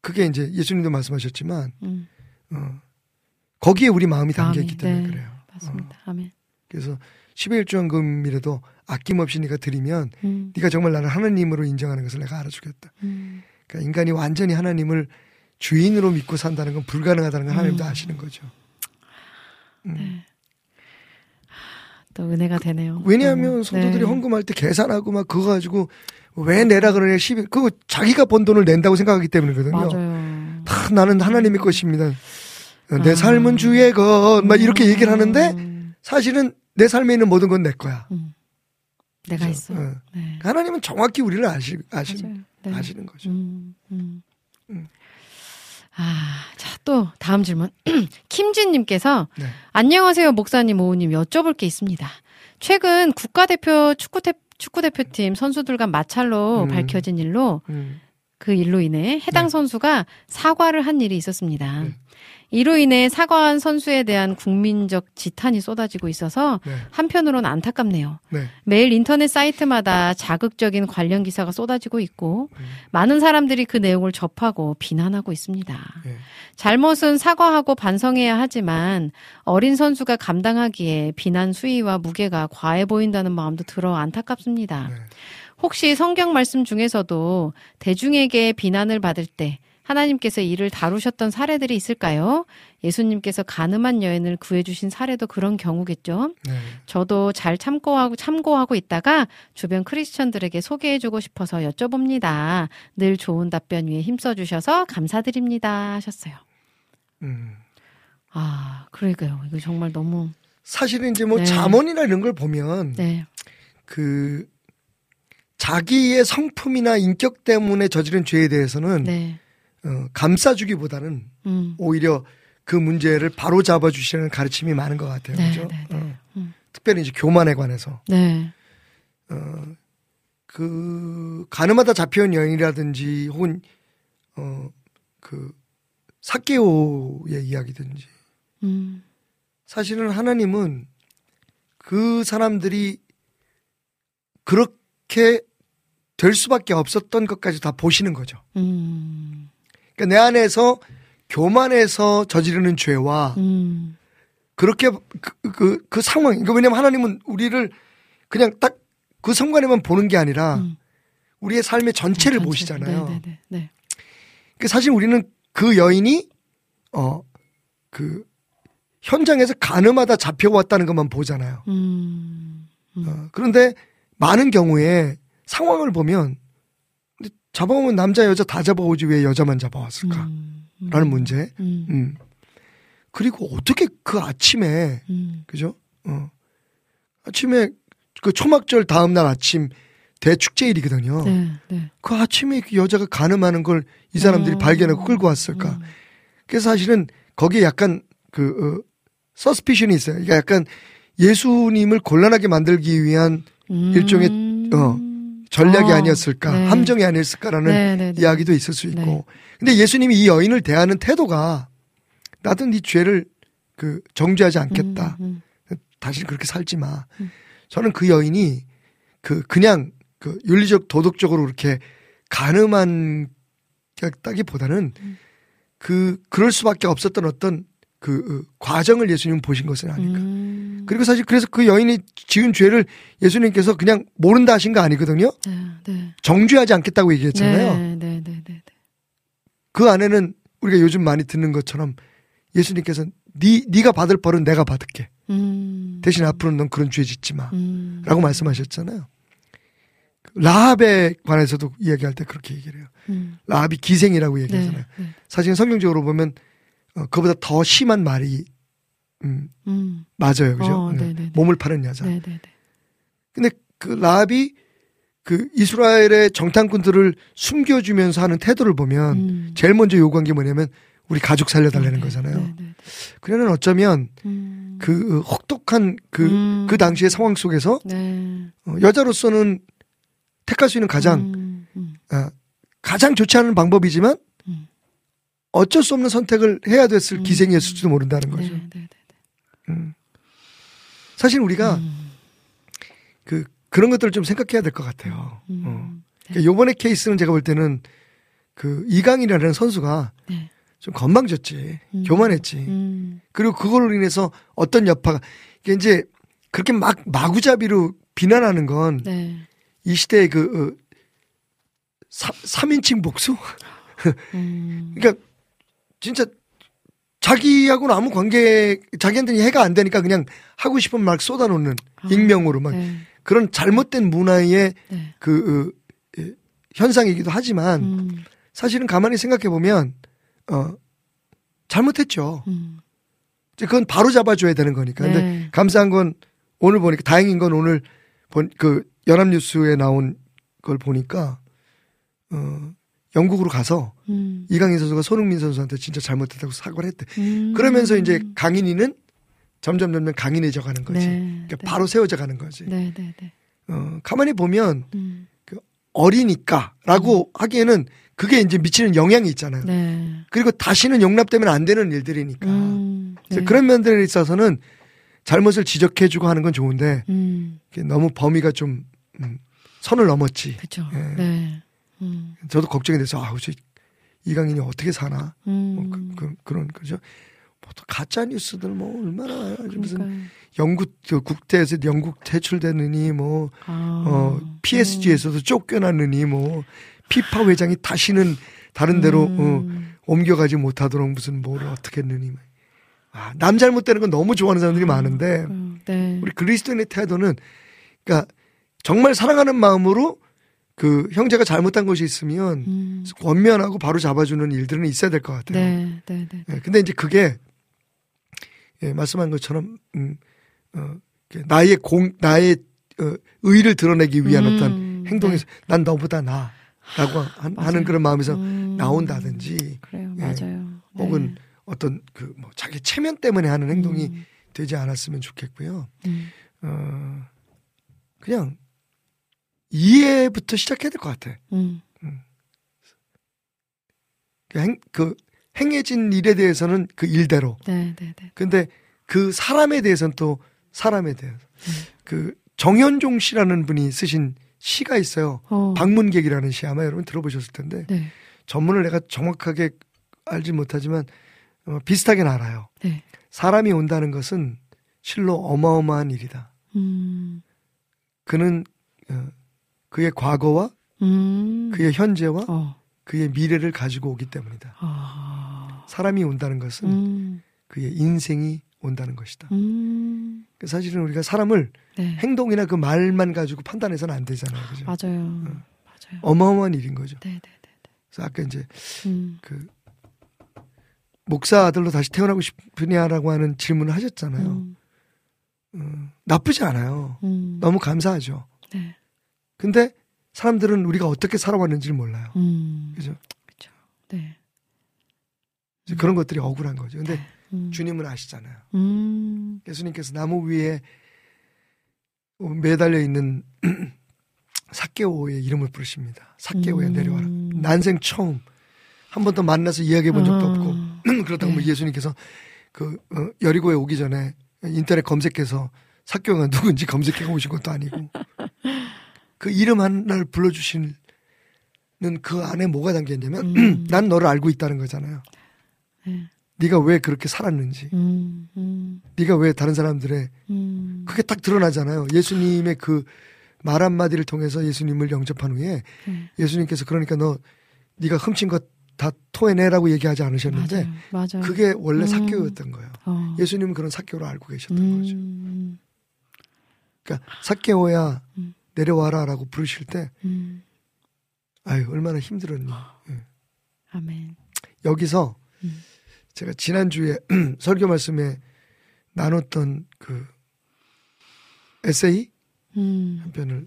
그게 이제 예수님도 말씀하셨지만 음. 어, 거기에 우리 마음이 담겨 있기 때문에 네, 그래요. 맞습니다. 아멘. 그래서 11조원금이라도 아낌없이 네가 드리면 음, 네가 정말 나를 하나님으로 인정하는 것을 내가 알아주겠다. 음, 그러니까 인간이 완전히 하나님을 주인으로 믿고 산다는 건 불가능하다는 걸 하나님도 음. 아시는 거죠. 또 은혜가 되네요. 왜냐하면 음, 성도들이 네. 헌금할 때 계산하고 막 그거 가지고 왜 내라 그러냐 10일 그거 자기가 번 돈을 낸다고 생각하기 때문이거든요. 맞아요. 다 나는 하나님의 것입니다. 내 아. 삶은 주의 것, 막 이렇게 얘기를 하는데 음, 사실은 내 삶에 있는 모든 건 내 거야. 음. 내가 그죠? 있어. 어. 네. 하나님은 정확히 우리를 아시, 아시. 네. 아시는 거죠. 음, 음. 음. 아, 자, 또 다음 질문. 김진님께서 네. 안녕하세요, 목사님, 오우님. 여쭤볼 게 있습니다. 최근 국가대표 축구 대, 축구대표팀 선수들 간 마찰로 음. 밝혀진 일로 음. 그 일로 인해 해당 네. 선수가 사과를 한 일이 있었습니다. 네. 이로 인해 사과한 선수에 대한 국민적 지탄이 쏟아지고 있어서 네. 한편으론 안타깝네요. 네. 매일 인터넷 사이트마다 자극적인 관련 기사가 쏟아지고 있고 음. 많은 사람들이 그 내용을 접하고 비난하고 있습니다. 네. 잘못은 사과하고 반성해야 하지만 어린 선수가 감당하기에 비난 수위와 무게가 과해 보인다는 마음도 들어 안타깝습니다. 네. 혹시 성경 말씀 중에서도 대중에게 비난을 받을 때 하나님께서 이를 다루셨던 사례들이 있을까요? 예수님께서 가늠한 여인을 구해주신 사례도 그런 경우겠죠. 네. 저도 잘 참고하고 참고하고 있다가 주변 크리스천들에게 소개해주고 싶어서 여쭤봅니다. 늘 좋은 답변 위해 힘써주셔서 감사드립니다. 하셨어요. 음. 아, 그러니까요. 이거 정말 너무 사실은 이제 뭐 네. 잠언이나 이런 걸 보면 네, 그 자기의 성품이나 인격 때문에 저지른 죄에 대해서는 네, 어, 감싸주기보다는 음, 오히려 그 문제를 바로 잡아주시는 가르침이 많은 것 같아요. 네, 그죠? 네, 네. 어. 음. 특별히 이제 교만에 관해서 네, 어, 그 가늠하다 잡혀온 여인이라든지 혹은 어, 그 사케오의 이야기든지 음, 사실은 하나님은 그 사람들이 그렇게 될 수밖에 없었던 것까지 다 보시는 거죠. 음, 그러니까 내 안에서 교만해서 저지르는 죄와 음, 그렇게 그, 그, 그 상황, 그러니까 왜냐면 하나님은 우리를 그냥 딱 그 순간에만 보는 게 아니라 음. 우리의 삶의 전체를 전체. 보시잖아요. 네, 네, 네, 그 사실 우리는 그 여인이 어 그 현장에서 가늠하다 잡혀왔다는 것만 보잖아요. 네. 음, 음, 어, 그런데 많은 경우에 상황을 보면 잡아오면 남자 여자 다 잡아오지 왜 여자만 잡아왔을까? 음, 음, 라는 문제. 음, 음. 그리고 어떻게 그 아침에 음, 그죠? 어. 아침에 그 초막절 다음 날 아침 대축제일이거든요. 네, 네. 그 아침에 그 여자가 가늠하는 걸 이 사람들이 어, 발견하고 끌고 왔을까? 음, 그래서 사실은 거기에 약간 그 어, 서스피션이 있어요. 그러니까 약간 예수님을 곤란하게 만들기 위한 음, 일종의, 어, 전략이 어, 아니었을까, 네. 함정이 아니었을까라는 네, 네, 네. 이야기도 있을 수 있고. 네. 근데 예수님이 이 여인을 대하는 태도가 나도 네 죄를 그 정죄하지 않겠다. 음, 다시 그렇게 살지 마. 음. 저는 그 여인이 그 그냥 그 윤리적 도덕적으로 그렇게 가늠한 다기보다는 음. 그 그럴 수밖에 없었던 어떤 그 어, 과정을 예수님 보신 것은 아닐까. 음, 그리고 사실 그래서 그 여인이 지은 죄를 예수님께서 그냥 모른다 하신 거 아니거든요. 네, 네. 정죄하지 않겠다고 얘기했잖아요. 네, 네, 네, 네, 네. 그 안에는 우리가 요즘 많이 듣는 것처럼 예수님께서 네 네가 받을 벌은 내가 받을게. 음, 대신 앞으로는 넌 그런 죄 짓지 마. 음, 라고 말씀하셨잖아요. 라합에 관해서도 이야기할 때 그렇게 얘기를 해요. 음, 라합이 기생이라고 얘기하잖아요. 사실 성경적으로 보면 어, 그보다 더 심한 말이 음, 음, 맞아요. 그죠? 어, 네. 몸을 파는 여자. 네, 네, 네. 근데 그 라합이 그 이스라엘의 정탐꾼들을 숨겨주면서 하는 태도를 보면 음. 제일 먼저 요구한 게 뭐냐면 우리 가족 살려달라는 네, 거잖아요. 네, 네, 네. 그녀는 어쩌면 음, 그 혹독한 그, 음. 그 당시의 상황 속에서 네. 어, 여자로서는 택할 수 있는 가장 음, 음, 아, 가장 좋지 않은 방법이지만 음. 어쩔 수 없는 선택을 해야 됐을 음. 기생이었을지도 모른다는 거죠. 네, 네, 네. 음. 사실 우리가 음, 그 그런 것들을 좀 생각해야 될 것 같아요. 음, 어. 네. 그러니까 요번에 케이스는 제가 볼 때는 그 이강이라는 선수가 네. 좀 건방졌지, 음. 교만했지. 음, 그리고 그걸로 인해서 어떤 여파가 이게 이제 그렇게 막 마구잡이로 비난하는 건이 네. 시대의 그 어, 3, 인칭 복수? 음, 그러니까 진짜 자기하고는 아무 관계 자기한테는 해가 안 되니까 그냥 하고 싶은 말 쏟아놓는 아, 익명으로 막 네. 그런 잘못된 문화의 네. 그 어, 예, 현상이기도 하지만 음, 사실은 가만히 생각해 보면 어 잘못했죠. 음. 이제 그건 바로 잡아줘야 되는 거니까. 근데 네. 감사한 건 오늘 보니까 다행인 건 오늘 본 그 연합뉴스에 나온 걸 보니까 어 영국으로 가서 음, 이강인 선수가 손흥민 선수한테 진짜 잘못했다고 사과를 했대. 음. 그러면서 이제 강인이는 점점 점점 강인해져 가는 거지. 네, 그러니까 네. 바로 세워져 가는 거지. 네, 네, 네. 어, 가만히 보면 음, 어리니까라고 하기에는 그게 이제 미치는 영향이 있잖아요. 네. 그리고 다시는 용납되면 안 되는 일들이니까. 음, 그래서 네. 그런 면들에 있어서는 잘못을 지적해주고 하는 건 좋은데 음, 너무 범위가 좀 음, 선을 넘었지. 그죠. 예. 네. 음, 저도 걱정이 돼서 아우 저 이강인이 어떻게 사나 뭐 음. 그, 그, 런 거죠. 뭐또 가짜 뉴스들 뭐 얼마나 무슨 그러니까요. 영국 저 국대에서 영국 퇴출되느니 뭐 아, 어, PSG에서도 쫓겨나느니 뭐 피파 회장이 다시는 다른 데로 어, 음, 옮겨가지 못하도록 무슨 뭘 어떻게 했느니 아, 남 잘못되는 건 너무 좋아하는 사람들이 많은데 음, 네. 우리 그리스도인의 태도는 그러니까 정말 사랑하는 마음으로 그 형제가 잘못한 것이 있으면 음, 권면하고 바로 잡아주는 일들은 있어야 될 것 같아요. 네, 네, 네. 예, 근데 이제 그게 예, 말씀한 것처럼 음, 어, 나의 공 나의 어, 의를 드러내기 위한 음, 어떤 행동에서 난 너보다 나라고 한- 맞아요. 하는 그런 마음에서 음, 나온다든지 그래요, 예, 맞아요. 네. 혹은 어떤 그 뭐 자기 체면 때문에 하는 행동이 음, 되지 않았으면 좋겠고요. 음, 어, 그냥 이해부터 시작해야 될 것 같아. 음, 그, 행, 그 행해진 일에 대해서는 그 일대로. 네, 네, 네. 근데 그 사람에 대해서는 또 사람에 대해서. 음. 그 정현종 씨라는 분이 쓰신 시가 있어요. 어, 방문객이라는 시 아마 여러분 들어보셨을 텐데 네, 전문을 내가 정확하게 알지 못하지만 어, 비슷하게는 알아요. 네. 사람이 온다는 것은 실로 어마어마한 일이다. 음, 그는 어, 그의 과거와 음, 그의 현재와 어, 그의 미래를 가지고 오기 때문이다. 아, 사람이 온다는 것은 음, 그의 인생이 온다는 것이다. 음, 그 사실은 우리가 사람을 네. 행동이나 그 말만 가지고 판단해서는 안 되잖아요. 그죠? 맞아요. 맞아요. 어마어마한 일인 거죠. 네, 네, 네. 그래서 아까 이제 음, 그 목사 아들로 다시 태어나고 싶으냐라고 하는 질문을 하셨잖아요. 음, 음, 나쁘지 않아요. 음, 너무 감사하죠. 네. 근데 사람들은 우리가 어떻게 살아왔는지를 몰라요. 음, 그죠? 그렇죠. 네. 이제 그런 것들이 억울한 거죠. 근데 음, 주님은 아시잖아요. 음, 예수님께서 나무 위에 매달려 있는 사케오의 이름을 부르십니다. 사케오야 음. 내려와라. 난생 처음 한 번도 만나서 이야기해 본 적도 아, 없고 그렇다고 뭐 네. 예수님께서 그 어, 여리고에 오기 전에 인터넷 검색해서 사케오가 누군지 검색해 오신 것도 아니고 그 이름 하나를 불러주시는 그 안에 뭐가 담겨 있냐면 음. 난 너를 알고 있다는 거잖아요. 네. 네가 왜 그렇게 살았는지, 음, 음, 네가 왜 다른 사람들의 음, 그게 딱 드러나잖아요. 예수님의 그 말 한마디를 통해서 예수님을 영접한 후에 네. 예수님께서 그러니까 너 네가 훔친 것 다 토해내라고 얘기하지 않으셨는데 맞아요, 맞아요. 그게 원래 음. 사케오였던 거예요. 어, 예수님은 그런 사케오를 알고 계셨던 거죠. 음, 그러니까 사케오야 음. 내려와라라고 부르실 때 음, 아유 얼마나 힘들었니. 예. 아멘. 여기서 음. 제가 지난주에 설교 말씀에 나눴던 그 에세이 음, 한 편을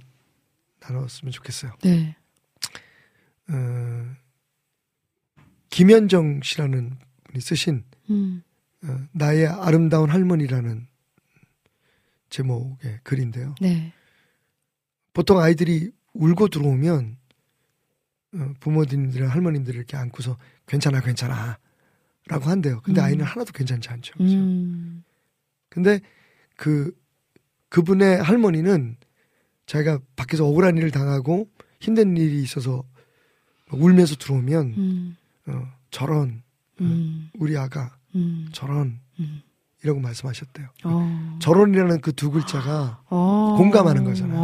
나눴으면 좋겠어요. 네. 어, 김현정 씨라는 분이 쓰신 음, 어, 나의 아름다운 할머니라는 제목의 글인데요. 네. 보통 아이들이 울고 들어오면 어, 부모님들 할머님들을 이렇게 안고서 괜찮아 괜찮아 라고 한대요. 근데 음. 아이는 하나도 괜찮지 않죠. 그죠? 음, 근데 그 그분의 할머니는 자기가 밖에서 억울한 일을 당하고 힘든 일이 있어서 울면서 들어오면 음, 어, 저런 음, 우리 아가 음, 저런 음. 이라고 말씀하셨대요. 어, 저런이라는 그 두 글자가 어, 공감하는 거잖아요.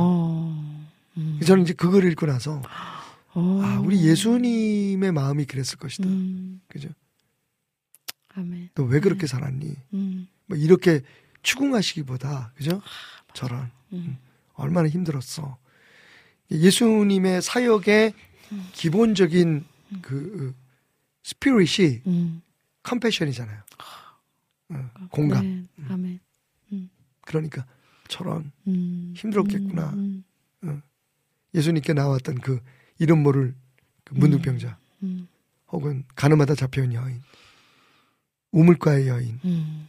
어, 음, 저는 이제 그걸 읽고 나서 어, 아 우리 예수님의 마음이 그랬을 것이다. 음, 그죠? 아멘. 너 왜 그렇게 살았니? 음, 뭐 이렇게 추궁하시기보다 그죠? 저런 음. 얼마나 힘들었어. 예수님의 사역의 기본적인 그 스피릿이 음. 컴패션이잖아요. 어, 공감. 네, 아멘. 그러니까 저런 음. 힘들었겠구나. 음, 예수님께 나왔던 그 이름 모를 그 문둥병자 음, 혹은 가늠하다 잡혀온 여인, 우물가의 여인 음,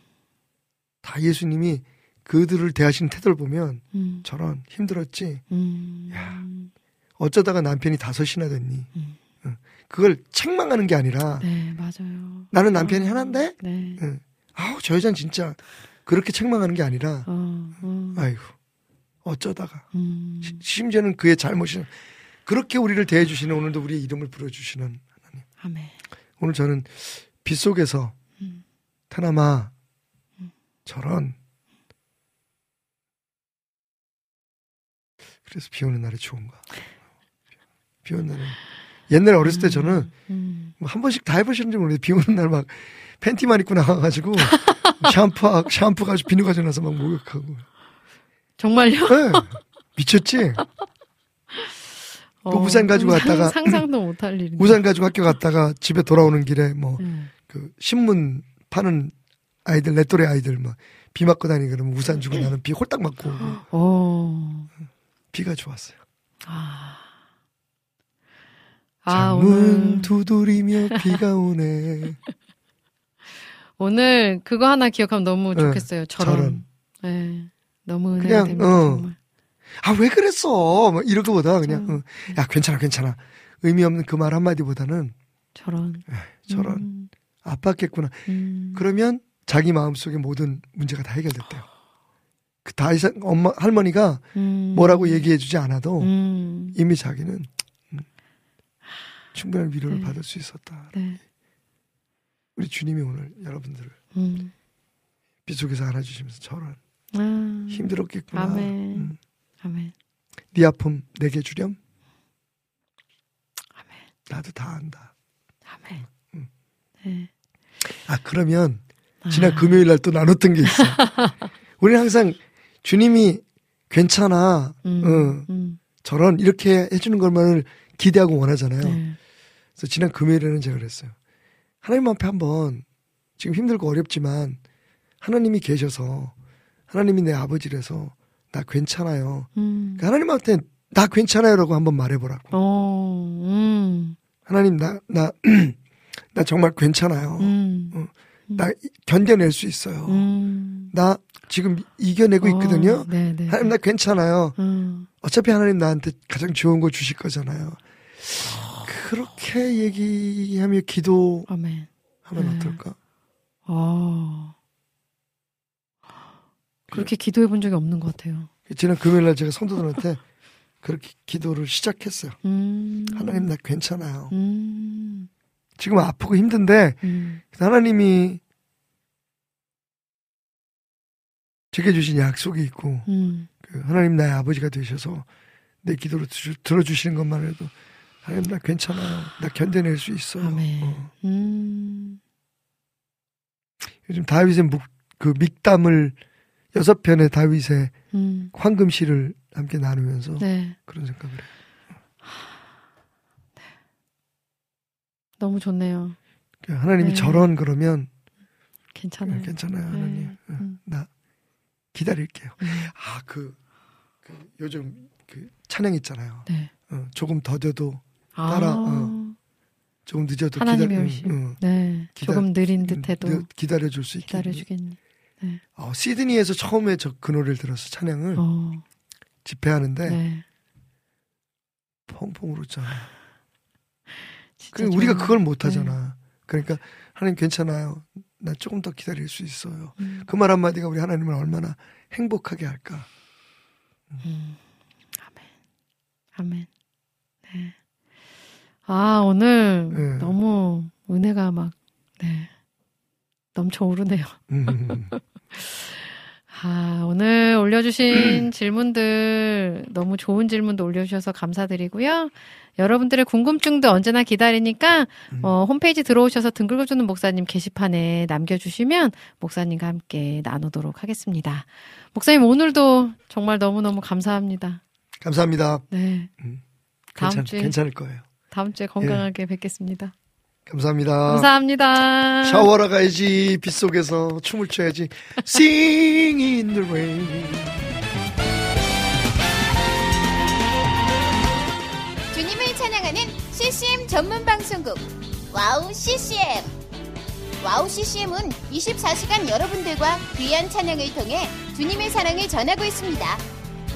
다 예수님이 그들을 대하시는 태도를 보면 음, 저런 힘들었지. 음. 야. 어쩌다가 남편이 다섯이나 됐니? 음. 응. 그걸 책망하는 게 아니라 네, 맞아요. 나는 남편이 하나인데 네. 응. 아우 저 여자는 진짜 그렇게 책망하는 게 아니라 어, 어, 아이고 어쩌다가. 음, 시- 심지어는 그의 잘못이 그렇게 우리를 대해 주시는 오늘도 우리의 이름을 불러 주시는 하나님. 아멘. 오늘 저는 빛 속에서 음. 테나마 저런 그래서 비 오는 날이 좋은가 비 오는 날은 옛날에 어렸을 때 저는 음, 뭐한 번씩 다 해보셨는지 모르겠는데 비 오는 날 막 팬티만 입고 나가가지고 샴푸 샴푸 가지고 비누 가지고 나서 막 목욕하고 정말요? 네, 미쳤지 어, 우산 가지고 상- 갔다가 상상도 못할 일인데. 우산 가지고 학교 갔다가 집에 돌아오는 길에 뭐 네. 그 신문 파는 아이들 내 또래 아이들 막비 맞고 다니고 그러면 우산 주고 나는 비 홀딱 맞고 어. 비가 좋았어요. 아, 창문 오늘 두드리며 비가 오네. 오늘 그거 하나 기억하면 너무 네, 좋겠어요. 저런. 저런. 네, 너무 은혜가 그냥, 됩니다. 어. 정말. 아 왜 그랬어? 막 이런 거보다 그냥 음. 어, 야 괜찮아 괜찮아 의미 없는 그 말 한마디보다는 저런. 저런 음, 아팠겠구나. 음. 그러면 자기 마음속의 모든 문제가 다 해결됐대요. 그 다 이상 엄마 할머니가 음. 뭐라고 얘기해주지 않아도 음. 이미 자기는 음, 충분한 위로를 네. 받을 수 있었다. 네. 우리 주님이 오늘 여러분들을 음. 비 속에서 안아주시면서 저런 아, 힘들었겠구나. 아멘. 음, 아멘. 네 아픔 내게 주렴. 아멘. 나도 다 안다. 아멘. 음. 네. 아 그러면 지난 아. 금요일 날 또 나눴던 게 있어. 우리는 항상 주님이 괜찮아, 음. 어, 음. 저런 이렇게 해주는 것만을 기대하고 원하잖아요. 네. 그래서 지난 금요일에는 제가 그랬어요. 하나님 앞에 한번 지금 힘들고 어렵지만 하나님이 계셔서 하나님이 내 아버지라서 나 괜찮아요. 음. 그러니까 하나님한테 나 괜찮아요라고 한번 말해보라고. 어, 음. 하나님 나 나 나 정말 괜찮아요. 음. 어, 나 이- 견뎌낼 수 있어요. 음. 나 지금 이겨내고 있거든요. 어, 네, 네. 하나님 나 괜찮아요. 음. 어차피 하나님 나한테 가장 좋은 거 주실 거잖아요. 그렇게 얘기하며 기도하면. 네. 어떨까? 어. 그렇게 기도해 본 적이 없는 것 같아요. 지난 금요일 날 제가 성도들한테 그렇게 기도를 시작했어요. 음. 하나님 나 괜찮아요. 음. 지금 아프고 힘든데 음. 하나님이 제게 주신 약속이 있고 음. 그 하나님 나의 아버지가 되셔서 내 기도를 들- 들어주시는 것만 해도 하나님 나 괜찮아요. 나 견뎌낼 수 있어요. 아멘. 어. 음. 요즘 다윗의 묵, 그 믹담을 여섯 편의 다윗의 음. 황금시를 함께 나누면서 네. 그런 생각을 해요. 너무 좋네요. 그 하나님이 네. 저런 그러면 괜찮아요. 괜찮아요, 네. 하나님. 어, 음. 나 기다릴게요. 음. 아, 그, 그 요즘 그 찬양 있잖아요. 네. 어, 조금 더뎌도 아. 따라, 어, 조금 늦어도 기다려, 오심. 응, 네. 기다- 조금 느린 듯해도 응, 기다려 줄 수 있게. 기다려 주겠 니. 어, 시드니에서 처음에 저 그 노래를 들어서 찬양을 어. 집회하는데 네. 펑펑 울었잖아. 그 우리가. 그걸 못 하잖아. 그러니까 하나님 괜찮아요. 나 조금 더 기다릴 수 있어요. 네. 음. 그말 한마디가 우리 하나님을 얼마나 행복하게 할까. 음. 아멘. 아멘. 네. 아, 오늘 네. 너무 은혜가 막, 네. 넘쳐 오르네요. 음, 아, 오늘 올려주신 질문들 너무 좋은 질문도 올려주셔서 감사드리고요. 여러분들의 궁금증도 언제나 기다리니까 어, 홈페이지 들어오셔서 등 긁어주는 목사님 게시판에 남겨주시면 목사님과 함께 나누도록 하겠습니다. 목사님 오늘도 정말 너무너무 감사합니다. 감사합니다. 네. 다음 괜찮, 주에 괜찮을 거예요. 다음 주에 건강하게 뵙겠습니다. 감사합니다. 감사합니다. 샤워하러 가야지. 빗속에서 춤을 춰야지. Sing in the rain. 주님을 찬양하는 CCM 전문 방송국 WOW CCM WOW CCM은 24시간 여러분들과 귀한 찬양을 통해 주님의 사랑을 전하고 있습니다.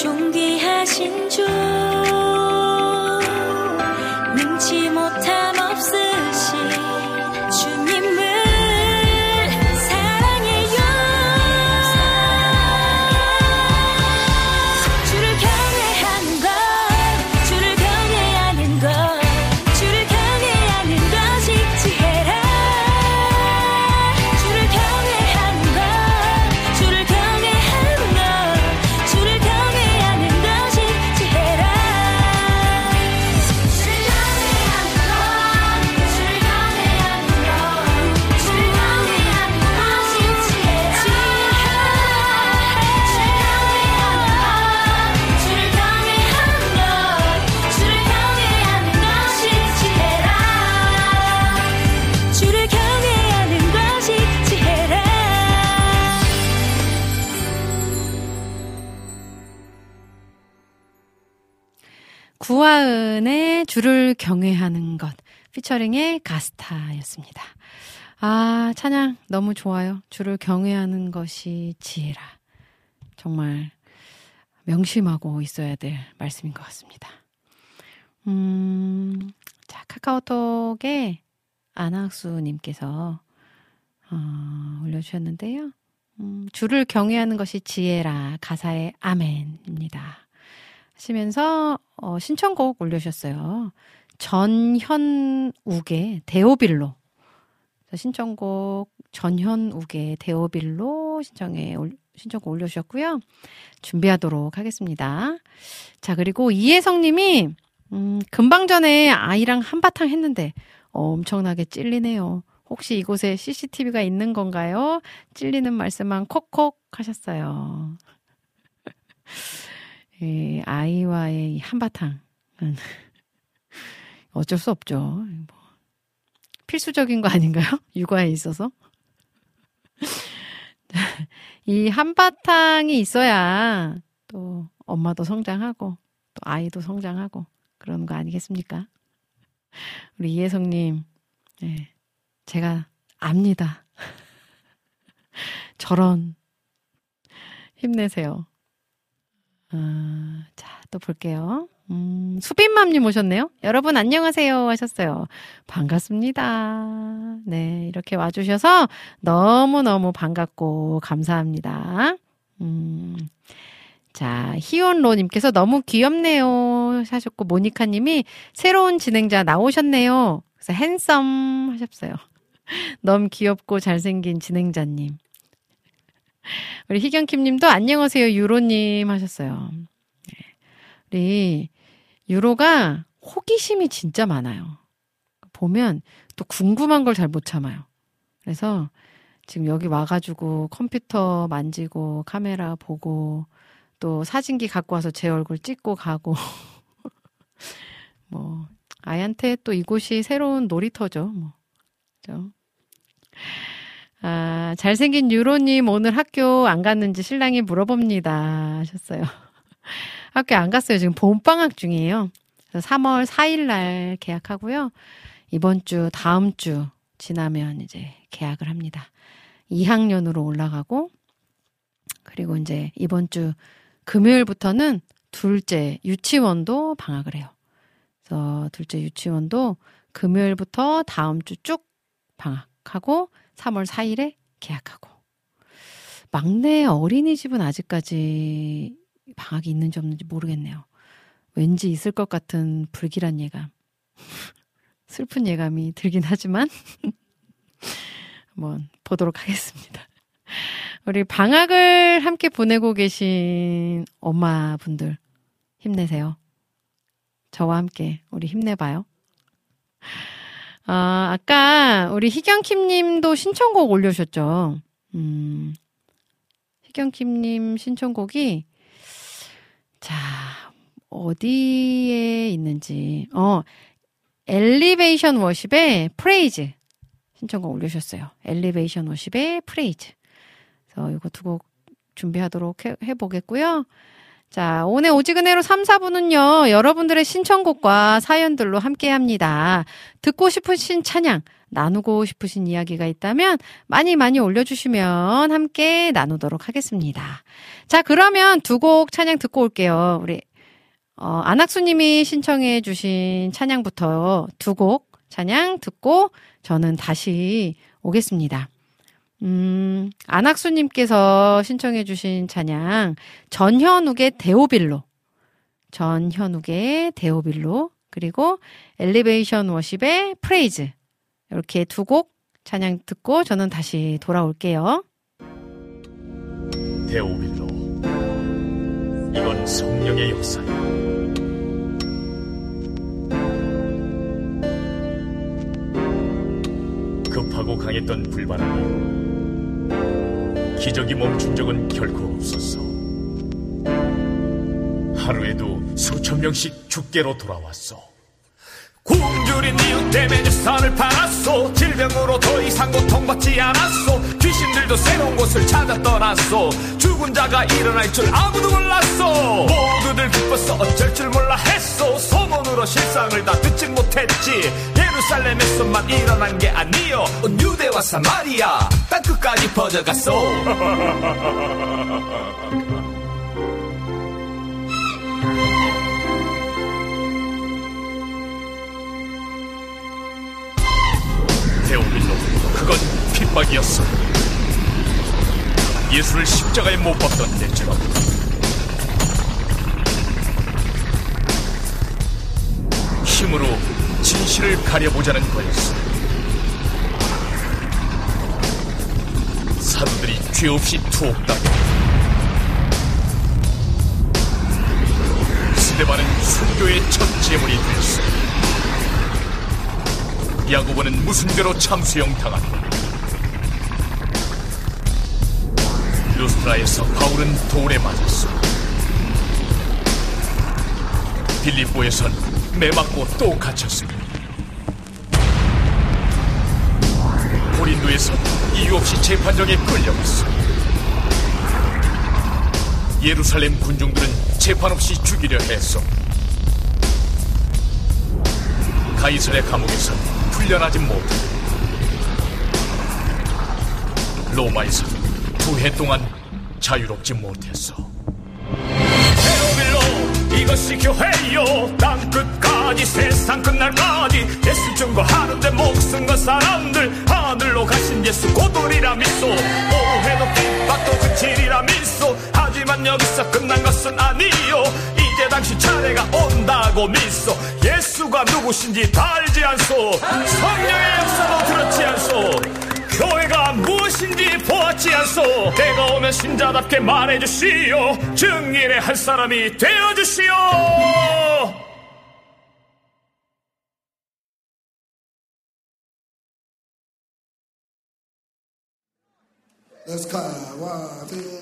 존귀하신 주 구하은의 주를 경외하는 것 피처링의 가스타였습니다. 아 찬양 너무 좋아요. 주를 경외하는 것이 지혜라. 정말 명심하고 있어야 될 말씀인 것 같습니다. 음, 자 카카오톡에 안학수님께서 어, 올려주셨는데요. 음, 주를 경외하는 것이 지혜라 가사의 아멘입니다. 하시면서 어, 신청곡 올려주셨어요. 전현욱의. 그래서 신청곡 전현욱의 데오빌로 신청에 올- 신청곡 올려주셨고요. 준비하도록 하겠습니다. 자 그리고 이혜성님이 음, 금방 전에 아이랑 한바탕 했는데 엄청나게 찔리네요. 혹시 이곳에 CCTV가 있는 건가요? 찔리는 말씀만 콕콕 하셨어요. 이 아이와의 이 한바탕은 어쩔 수 없죠. 뭐 필수적인 거 아닌가요? 육아에 있어서. 이 한바탕이 있어야 또 엄마도 성장하고 또 아이도 성장하고 그런 거 아니겠습니까? 우리 이혜성님, 네, 제가 압니다. 저런 힘내세요. 아, 자, 또 볼게요. 음, 수빈맘님 오셨네요. 여러분 안녕하세요 하셨어요. 반갑습니다. 네, 이렇게 와주셔서 너무너무 반갑고 감사합니다. 음, 자, 희온로님께서 너무 귀엽네요 하셨고, 모니카님이 새로운 진행자 나오셨네요. 그래서 핸섬 하셨어요. 너무 귀엽고 잘생긴 진행자님. 우리 희경킴 님도 안녕하세요, 유로님 하셨어요. 네. 우리 유로가 호기심이 진짜 많아요. 보면 또 궁금한 걸 잘 못 참아요. 그래서 지금 여기 와가지고 컴퓨터 만지고 카메라 보고 또 사진기 갖고 와서 제 얼굴 찍고 가고 뭐 아이한테 또 이곳이 새로운 놀이터죠. 뭐. 그죠? 아, 잘생긴 유로님 오늘 학교 안 갔는지 신랑이 물어봅니다. 하셨어요. 학교 안 갔어요. 지금 봄방학 중이에요. 그래서 3월 4일 날 계약하고요. 이번 주, 다음 주 지나면 이제 계약을 합니다. 2학년으로 올라가고, 그리고 이제 이번 주 금요일부터는 둘째 유치원도 방학을 해요. 그래서 둘째 유치원도 금요일부터 다음 주 쭉 방학하고 3월 4일에 계약하고. 막내 어린이집은 아직까지 방학이 있는지 없는지 모르겠네요. 왠지 있을 것 같은 불길한 예감. 슬픈 예감이 들긴 하지만. 한번 보도록 하겠습니다. 우리 방학을 함께 보내고 계신 엄마분들 힘내세요. 저와 함께 우리 힘내봐요. 아, 아까 우리 희경킴 님도 신청곡 올려주셨죠. 음, 희경킴 님 신청곡이, 자, 어디에 있는지, 어, Elevation Worship의 Praise 신청곡 올려주셨어요. Elevation Worship의 Praise. 그래서 이거 두 곡 준비하도록 해, 해보겠고요. 자, 오늘 오직은혜로 3, 4부는요, 여러분들의 신청곡과 사연들로 함께 합니다. 듣고 싶으신 찬양, 나누고 싶으신 이야기가 있다면 많이 많이 올려주시면 함께 나누도록 하겠습니다. 자, 그러면 두 곡 찬양 듣고 올게요. 우리, 어, 안학수님이 신청해주신 찬양부터 두 곡 찬양 듣고 저는 다시 오겠습니다. 음, 안학수님께서 신청해주신 찬양, 전현욱의 데오빌로. 전현욱의 데오빌로. 그리고 Elevation Worship의 Praise. 이렇게 두 곡 찬양 듣고 저는 다시 돌아올게요. 데오빌로 이건 성령의 역사야 급하고 강했던 불바람이 기적이 멈춘 적은 결코 없었어. 하루에도 수천 명씩 죽게로 돌아왔어. 굶주린 이유 때문에 내 산을 팔았소 질병으로 더 이상 고통받지 않았소 귀신들도 새로운 곳을 찾아 떠났소 죽은 자가 일어날 줄 아무도 몰랐소 모두들 기뻤어. 어쩔 줄 몰라 했소 소문으로 실상을 다 듣진 못했지 예루살렘에서만 일어난 게 아니요. 온 유대와 사마리아 땅끝까지 퍼져갔소. 데오빌로 그건 핍박이었어. 예수를 십자가에 못 박던 때처럼. 힘으로 진실을 가려보자는 거였어 사도들이 죄 없이 투옥당해 스데반은 순교의 첫 제물이 되었어 야고보는 무슨 죄로 참수형 당한다. 루스트라에서 바울은 돌에 맞았어. 빌립보에선 매맞고 또 갇혔습니다. 고린도에선 이유 없이 재판정에 끌려갔어. 예루살렘 군중들은 재판 없이 죽이려 했어. 가이설의 감옥에서 풀려나지 못해 로마에서 두 해 동안 자유롭지 못했어. 이것이 교회요. 땅 끝까지 세상 끝날까지. 예수 증거하는데 목숨 건 사람들 하늘로 가신 예수 고돌이라 믿소. 오해도 핍박도 그칠이라 믿소. 하지만 여기서 끝난 것은 아니요. 이제 당신 차례가 온다고 믿소. 예수가 누구신지 다 알지 않소. 성령의 역사도 들었지 않소. 교회가 무엇인지 보았지 않소 때가 오면 신자답게 말해주시오 증인의 한 사람이 되어주시오 Let's go. One, two,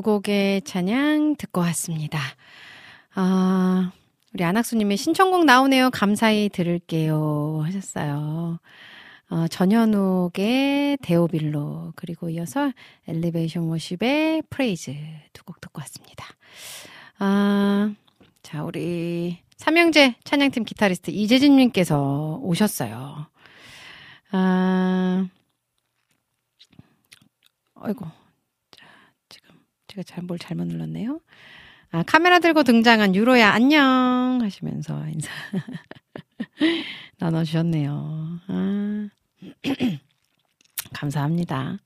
두 곡의 찬양 듣고 왔습니다. 아, 우리 안학수님의 신청곡 나오네요. 감사히 들을게요. 하셨어요. 어, 전현욱의 데오빌로, 그리고 이어서 Elevation Worship의 Praise 두 곡 듣고 왔습니다. 아, 자, 우리 삼형제 찬양팀 기타리스트 이재진님께서 오셨어요. 아, 아이고. 제가 잘 뭘 잘못 눌렀네요. 아, 카메라 들고 등장한 유로야, 안녕! 하시면서 인사 나눠주셨네요. 아, 감사합니다.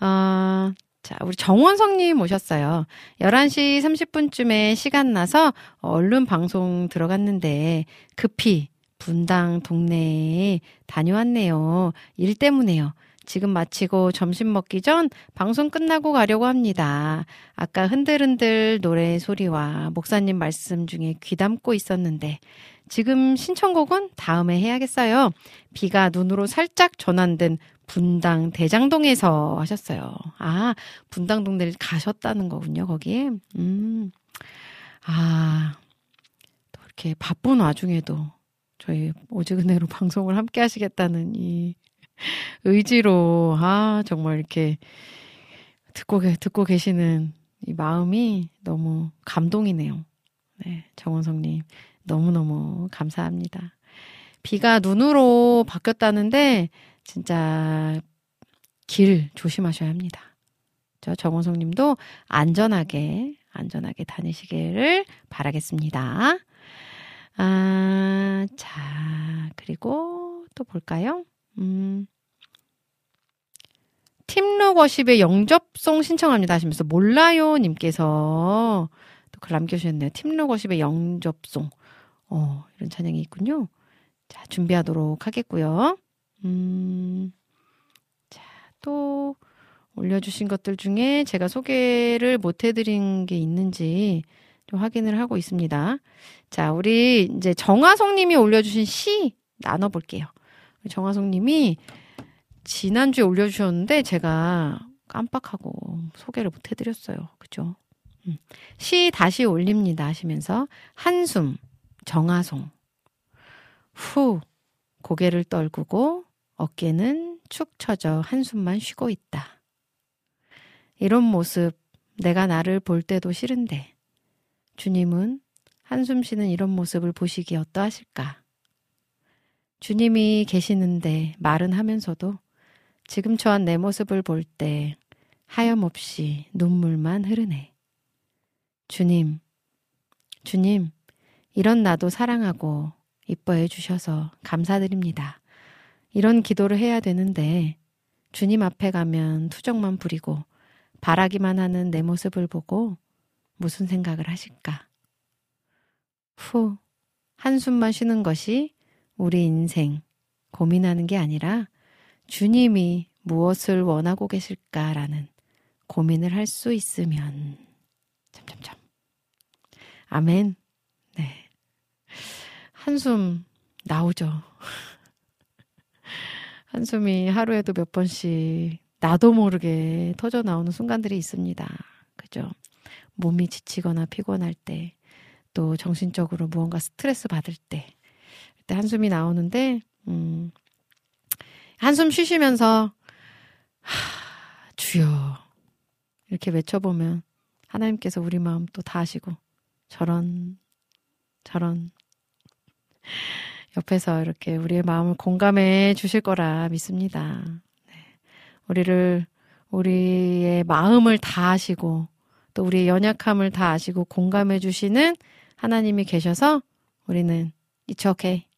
어, 자, 우리 정원성님 오셨어요. 11시 30분쯤에 시간 나서 얼른 방송 들어갔는데 급히 분당 동네에 다녀왔네요. 일 때문에요. 지금 마치고 점심 먹기 전 방송 끝나고 가려고 합니다. 아까 흔들흔들 노래 소리와 목사님 말씀 중에 귀 담고 있었는데 지금 신청곡은 다음에 해야겠어요. 비가 눈으로 살짝 전환된 분당 대장동에서 하셨어요. 아, 분당동 내일 가셨다는 거군요, 거기에. 음. 아, 또 이렇게 바쁜 와중에도 저희 오직 은혜로 방송을 함께 하시겠다는 이 의지로, 아, 정말 이렇게 듣고, 계- 듣고 계시는 이 마음이 너무 감동이네요. 네, 정원성님. 너무너무 감사합니다. 비가 눈으로 바뀌었다는데, 진짜 길 조심하셔야 합니다. 저 정원성 님도 안전하게, 안전하게 다니시기를 바라겠습니다. 아, 자, 그리고 또 볼까요? 음, 팀룩 워십의 영접송 신청합니다 하시면서 몰라요 님께서 또 글 남겨주셨네요. 팀룩 워십의 영접송. 어, 이런 찬양이 있군요. 자, 준비하도록 하겠고요. 음, 자, 또 올려주신 것들 중에 제가 소개를 못 해드린 게 있는지 좀 확인을 하고 있습니다. 자, 우리 이제 정화송 님이 올려주신 시 나눠볼게요. 우리 정화송 님이 지난주에 올려주셨는데 제가 깜빡하고 소개를 못 해드렸어요. 그죠? 음. 시 다시 올립니다 하시면서 한숨, 정화송. 후, 고개를 떨구고 어깨는 축 처져 한숨만 쉬고 있다. 이런 모습 내가 나를 볼 때도 싫은데 주님은 한숨 쉬는 이런 모습을 보시기 어떠하실까? 주님이 계시는데 말은 하면서도 지금 처한 내 모습을 볼 때 하염없이 눈물만 흐르네. 주님, 주님, 이런 나도 사랑하고 이뻐해 주셔서 감사드립니다. 이런 기도를 해야 되는데 주님 앞에 가면 투정만 부리고 바라기만 하는 내 모습을 보고 무슨 생각을 하실까? 후, 한숨만 쉬는 것이 우리 인생 고민하는 게 아니라 주님이 무엇을 원하고 계실까라는 고민을 할 수 있으면. 참참참. 아멘. 네. 한숨 나오죠. 한숨이 하루에도 몇 번씩 나도 모르게 터져 나오는 순간들이 있습니다. 그죠? 몸이 지치거나 피곤할 때 또 정신적으로 무언가 스트레스 받을 때 그때 한숨이 나오는데 음 한숨 쉬시면서 하, 주여 이렇게 외쳐보면 하나님께서 우리 마음 또 다 아시고 저런 저런 옆에서 이렇게 우리의 마음을 공감해 주실 거라 믿습니다. 네. 우리를 우리의 마음을 다 아시고 또 우리의 연약함을 다 아시고 공감해 주시는 하나님이 계셔서 우리는 okay.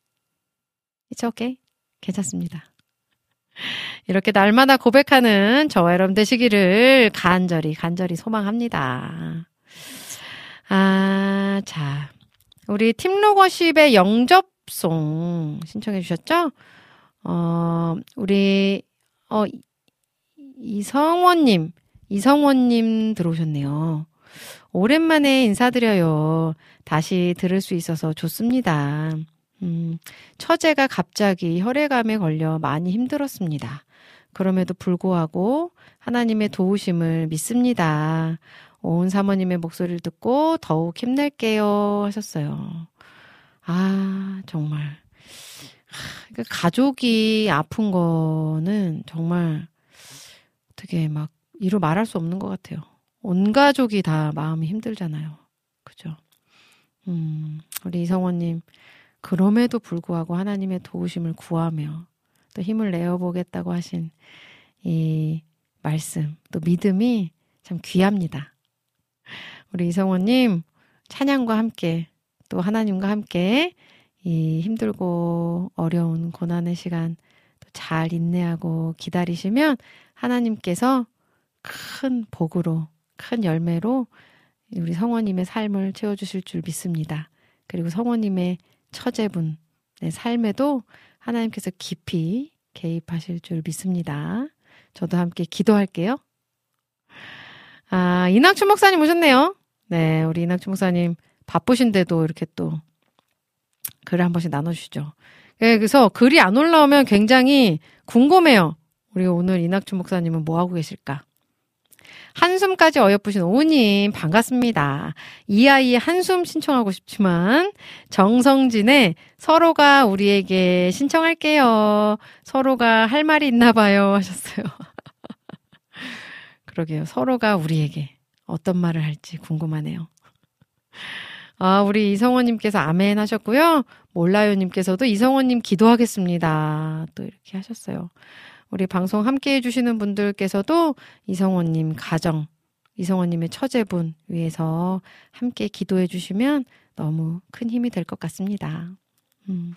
It's okay. 괜찮습니다. 이렇게 날마다 고백하는 저와 여러분 되시기를 간절히, 간절히 소망합니다. 아, 자. 우리 팀로거십의 영접송 신청해 주셨죠? 어, 우리, 어, 이- 이성원님, 이성원님 들어오셨네요. 오랜만에 인사드려요. 다시 들을 수 있어서 좋습니다. 음, 처제가 갑자기 혈액암에 걸려 많이 힘들었습니다. 그럼에도 불구하고 하나님의 도우심을 믿습니다. 온 사모님의 목소리를 듣고 더욱 힘낼게요 하셨어요. 아, 정말. 하, 그 가족이 아픈 거는 정말 되게 막 이루 말할 수 없는 것 같아요. 온 가족이 다 마음이 힘들잖아요. 그죠? 음, 우리 이성원님, 그럼에도 불구하고 하나님의 도우심을 구하며 또 힘을 내어 보겠다고 하신 이 말씀, 또 믿음이 참 귀합니다. 우리 이성원님, 찬양과 함께 또 하나님과 함께 이 힘들고 어려운 고난의 시간 또 잘 인내하고 기다리시면 하나님께서 큰 복으로, 큰 열매로 우리 성원님의 삶을 채워주실 줄 믿습니다. 그리고 성원님의 처제분의 삶에도 하나님께서 깊이 개입하실 줄 믿습니다. 저도 함께 기도할게요. 아, 이낙춘 목사님 오셨네요. 네, 우리 이낙춘 목사님 바쁘신데도 이렇게 또 글을 한 번씩 나눠주시죠. 네, 그래서 글이 안 올라오면 굉장히 궁금해요. 우리 오늘 이낙춘 목사님은 뭐 하고 계실까? 한숨까지 어여쁘신 오님 반갑습니다. 이 아이의 한숨 신청하고 싶지만 정성진의 서로가 우리에게 신청할게요. 서로가 할 말이 있나 봐요 하셨어요. 그러게요. 서로가 우리에게 어떤 말을 할지 궁금하네요. 아, 우리 이성원님께서 아멘 하셨고요. 몰라요님께서도 이성원님 기도하겠습니다. 또 이렇게 하셨어요. 우리 방송 함께 해주시는 분들께서도 이성원님 가정, 이성원님의 처제분 위해서 함께 기도해 주시면 너무 큰 힘이 될 것 같습니다. 음.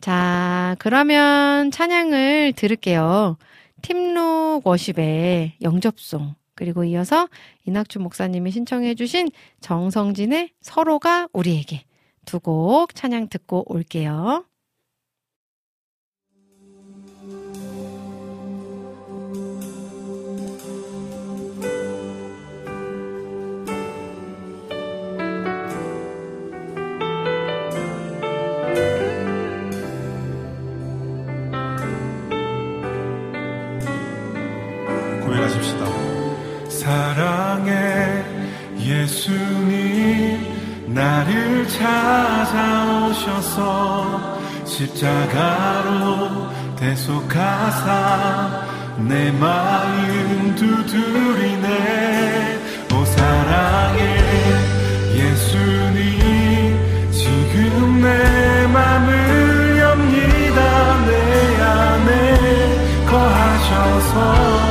자, 그러면 찬양을 들을게요. 팀룩 워십의 영접송. 그리고 이어서 이낙준 목사님이 신청해 주신 정성진의 서로가 우리에게 두 곡 찬양 듣고 올게요. 예수님 나를 찾아오셔서 십자가로 대속하사 내 마음 두드리네. 오 사랑해 예수님 지금 내 맘을 엽니다. 내 안에 거하셔서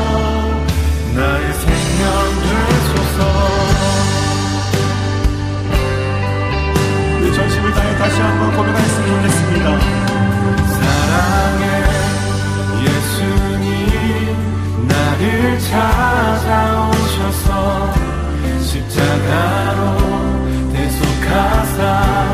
예수님 나를 찾아오셔서 십자가로 대속하사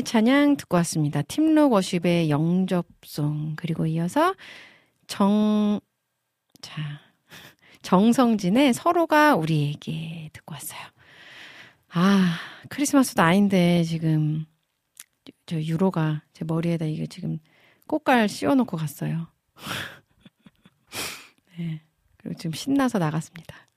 찬양 듣고 왔습니다. 팀록워십의 영접송 그리고 이어서 정... 자, 정성진의 서로가 우리에게 듣고 왔어요. 아, 크리스마스도 아닌데 지금 저 유로가 제 머리에다 이게 지금 꽃갈 씌워놓고 갔어요. 네, 그리고 지금 신나서 나갔습니다.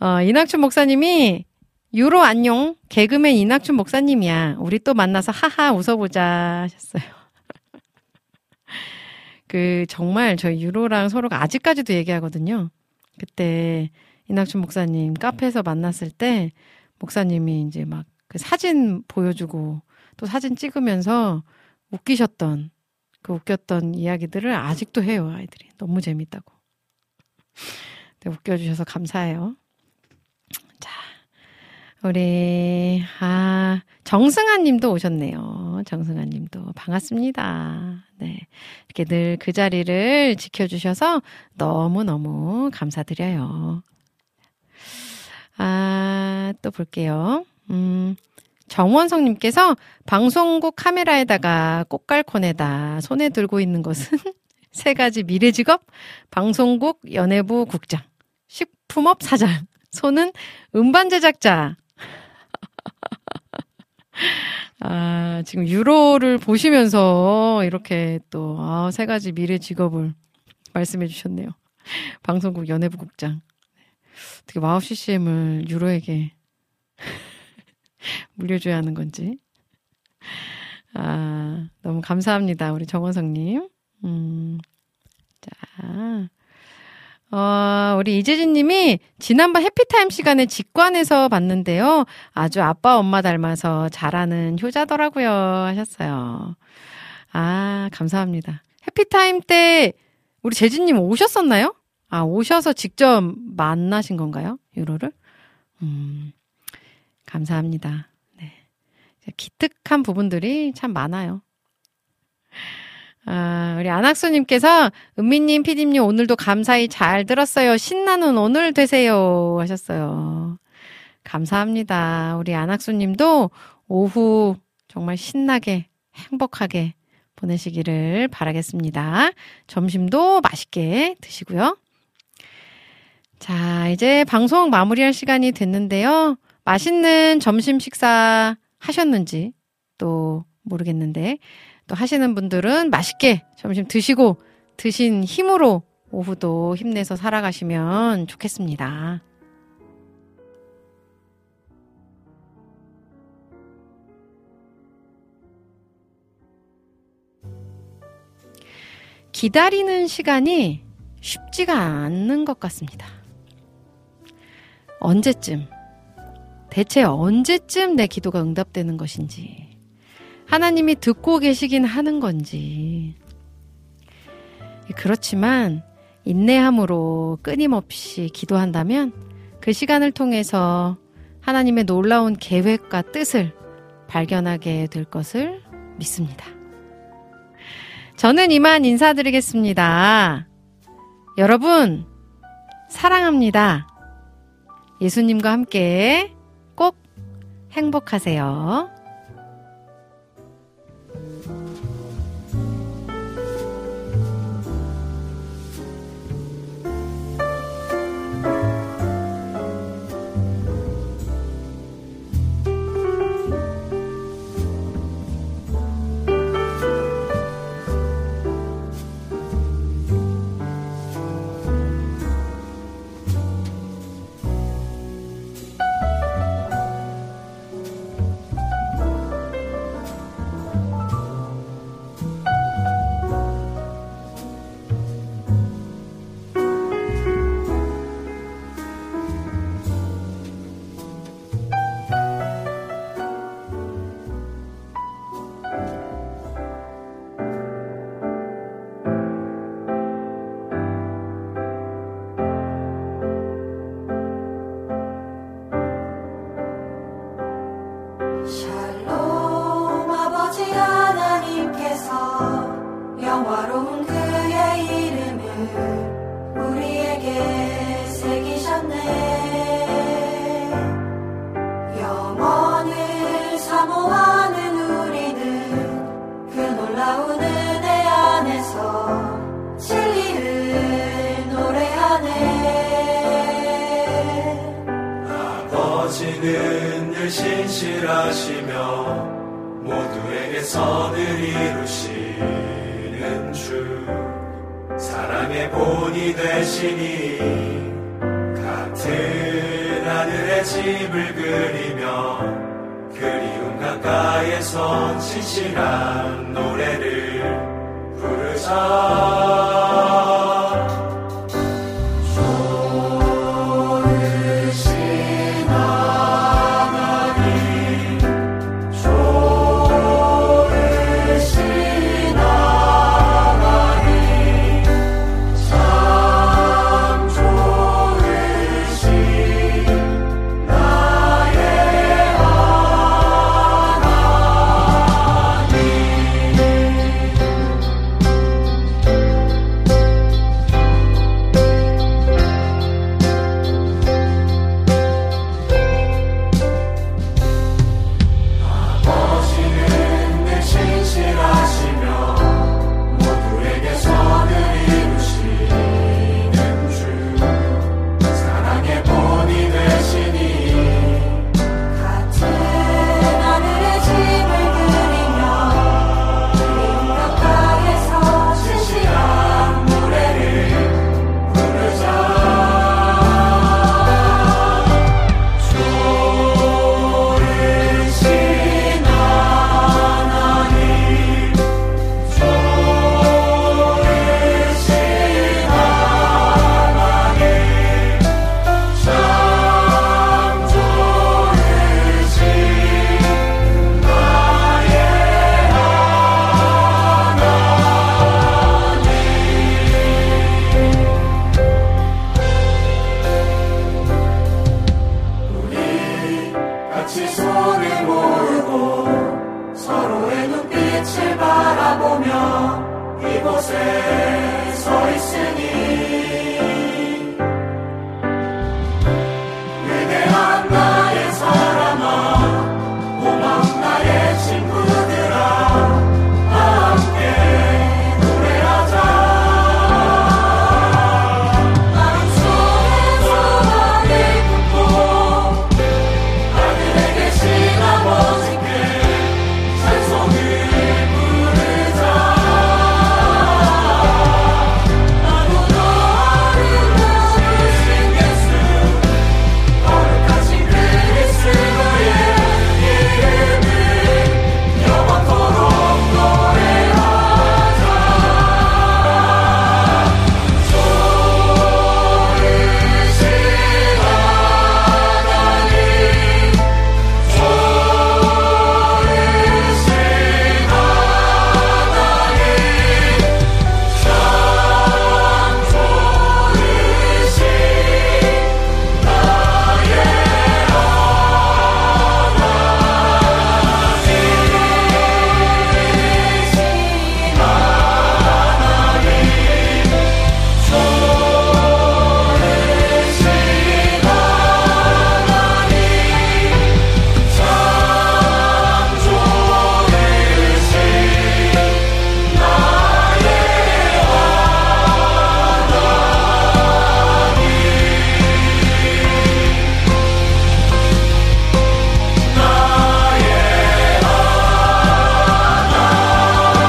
어, 이낙춘 목사님이 유로 안녕 개그맨 이낙춘 목사님이야. 우리 또 만나서 하하 웃어보자 하셨어요. 그 정말 저희 유로랑 서로가 아직까지도 얘기하거든요. 그때 이낙춘 목사님 카페에서 만났을 때 목사님이 이제 막 그 사진 보여주고 또 사진 찍으면서 웃기셨던 그 웃겼던 이야기들을 아직도 해요 아이들이 너무 재밌다고. 네, 웃겨주셔서 감사해요. 자, 우리 아 정승아님도 오셨네요. 정승아님도 반갑습니다. 네, 이렇게 늘 그 자리를 지켜주셔서 너무 너무 감사드려요. 아, 또 볼게요. 음, 정원성님께서 방송국 카메라에다가 꽃갈콘에다 손에 들고 있는 것은 세 가지 미래 직업, 방송국 연예부 국장, 식품업 사장, 손은 음반 제작자. 아, 지금 유로를 보시면서 이렇게 또, 아, 세 가지 미래 직업을 말씀해 주셨네요. 방송국 연예부 국장. 어떻게 WOW CCM을 유로에게 물려줘야 하는 건지. 아, 너무 감사합니다. 우리 정원성님. 음, 자. 어, 우리 이재진 님이 지난번 해피타임 시간에 직관해서 봤는데요. 아주 아빠 엄마 닮아서 잘하는 효자더라고요. 하셨어요. 아, 감사합니다. 해피타임 때 우리 재진 님 오셨었나요? 아, 오셔서 직접 만나신 건가요? 유로를? 음, 감사합니다. 네. 기특한 부분들이 참 많아요. 아, 우리 안학수님께서 은미님, 피디님 오늘도 감사히 잘 들었어요. 신나는 오늘 되세요. 하셨어요. 감사합니다. 우리 안학수님도 오후 정말 신나게 행복하게 보내시기를 바라겠습니다. 점심도 맛있게 드시고요. 자, 이제 방송 마무리할 시간이 됐는데요. 맛있는 점심 식사 하셨는지 또 모르겠는데 또 하시는 분들은 맛있게 점심 드시고 드신 힘으로 오후도 힘내서 살아가시면 좋겠습니다. 기다리는 시간이 쉽지가 않는 것 같습니다. 언제쯤, 대체 언제쯤 내 기도가 응답되는 것인지, 하나님이 듣고 계시긴 하는 건지. 그렇지만, 인내함으로 끊임없이 기도한다면 그 시간을 통해서 하나님의 놀라운 계획과 뜻을 발견하게 될 것을 믿습니다. 저는 이만 인사드리겠습니다. 여러분, 사랑합니다. 예수님과 함께 꼭 행복하세요. 사랑의 본이 되시니 같은 하늘의 집을 그리며 그리움 가까이에서 진실한 노래를 부르자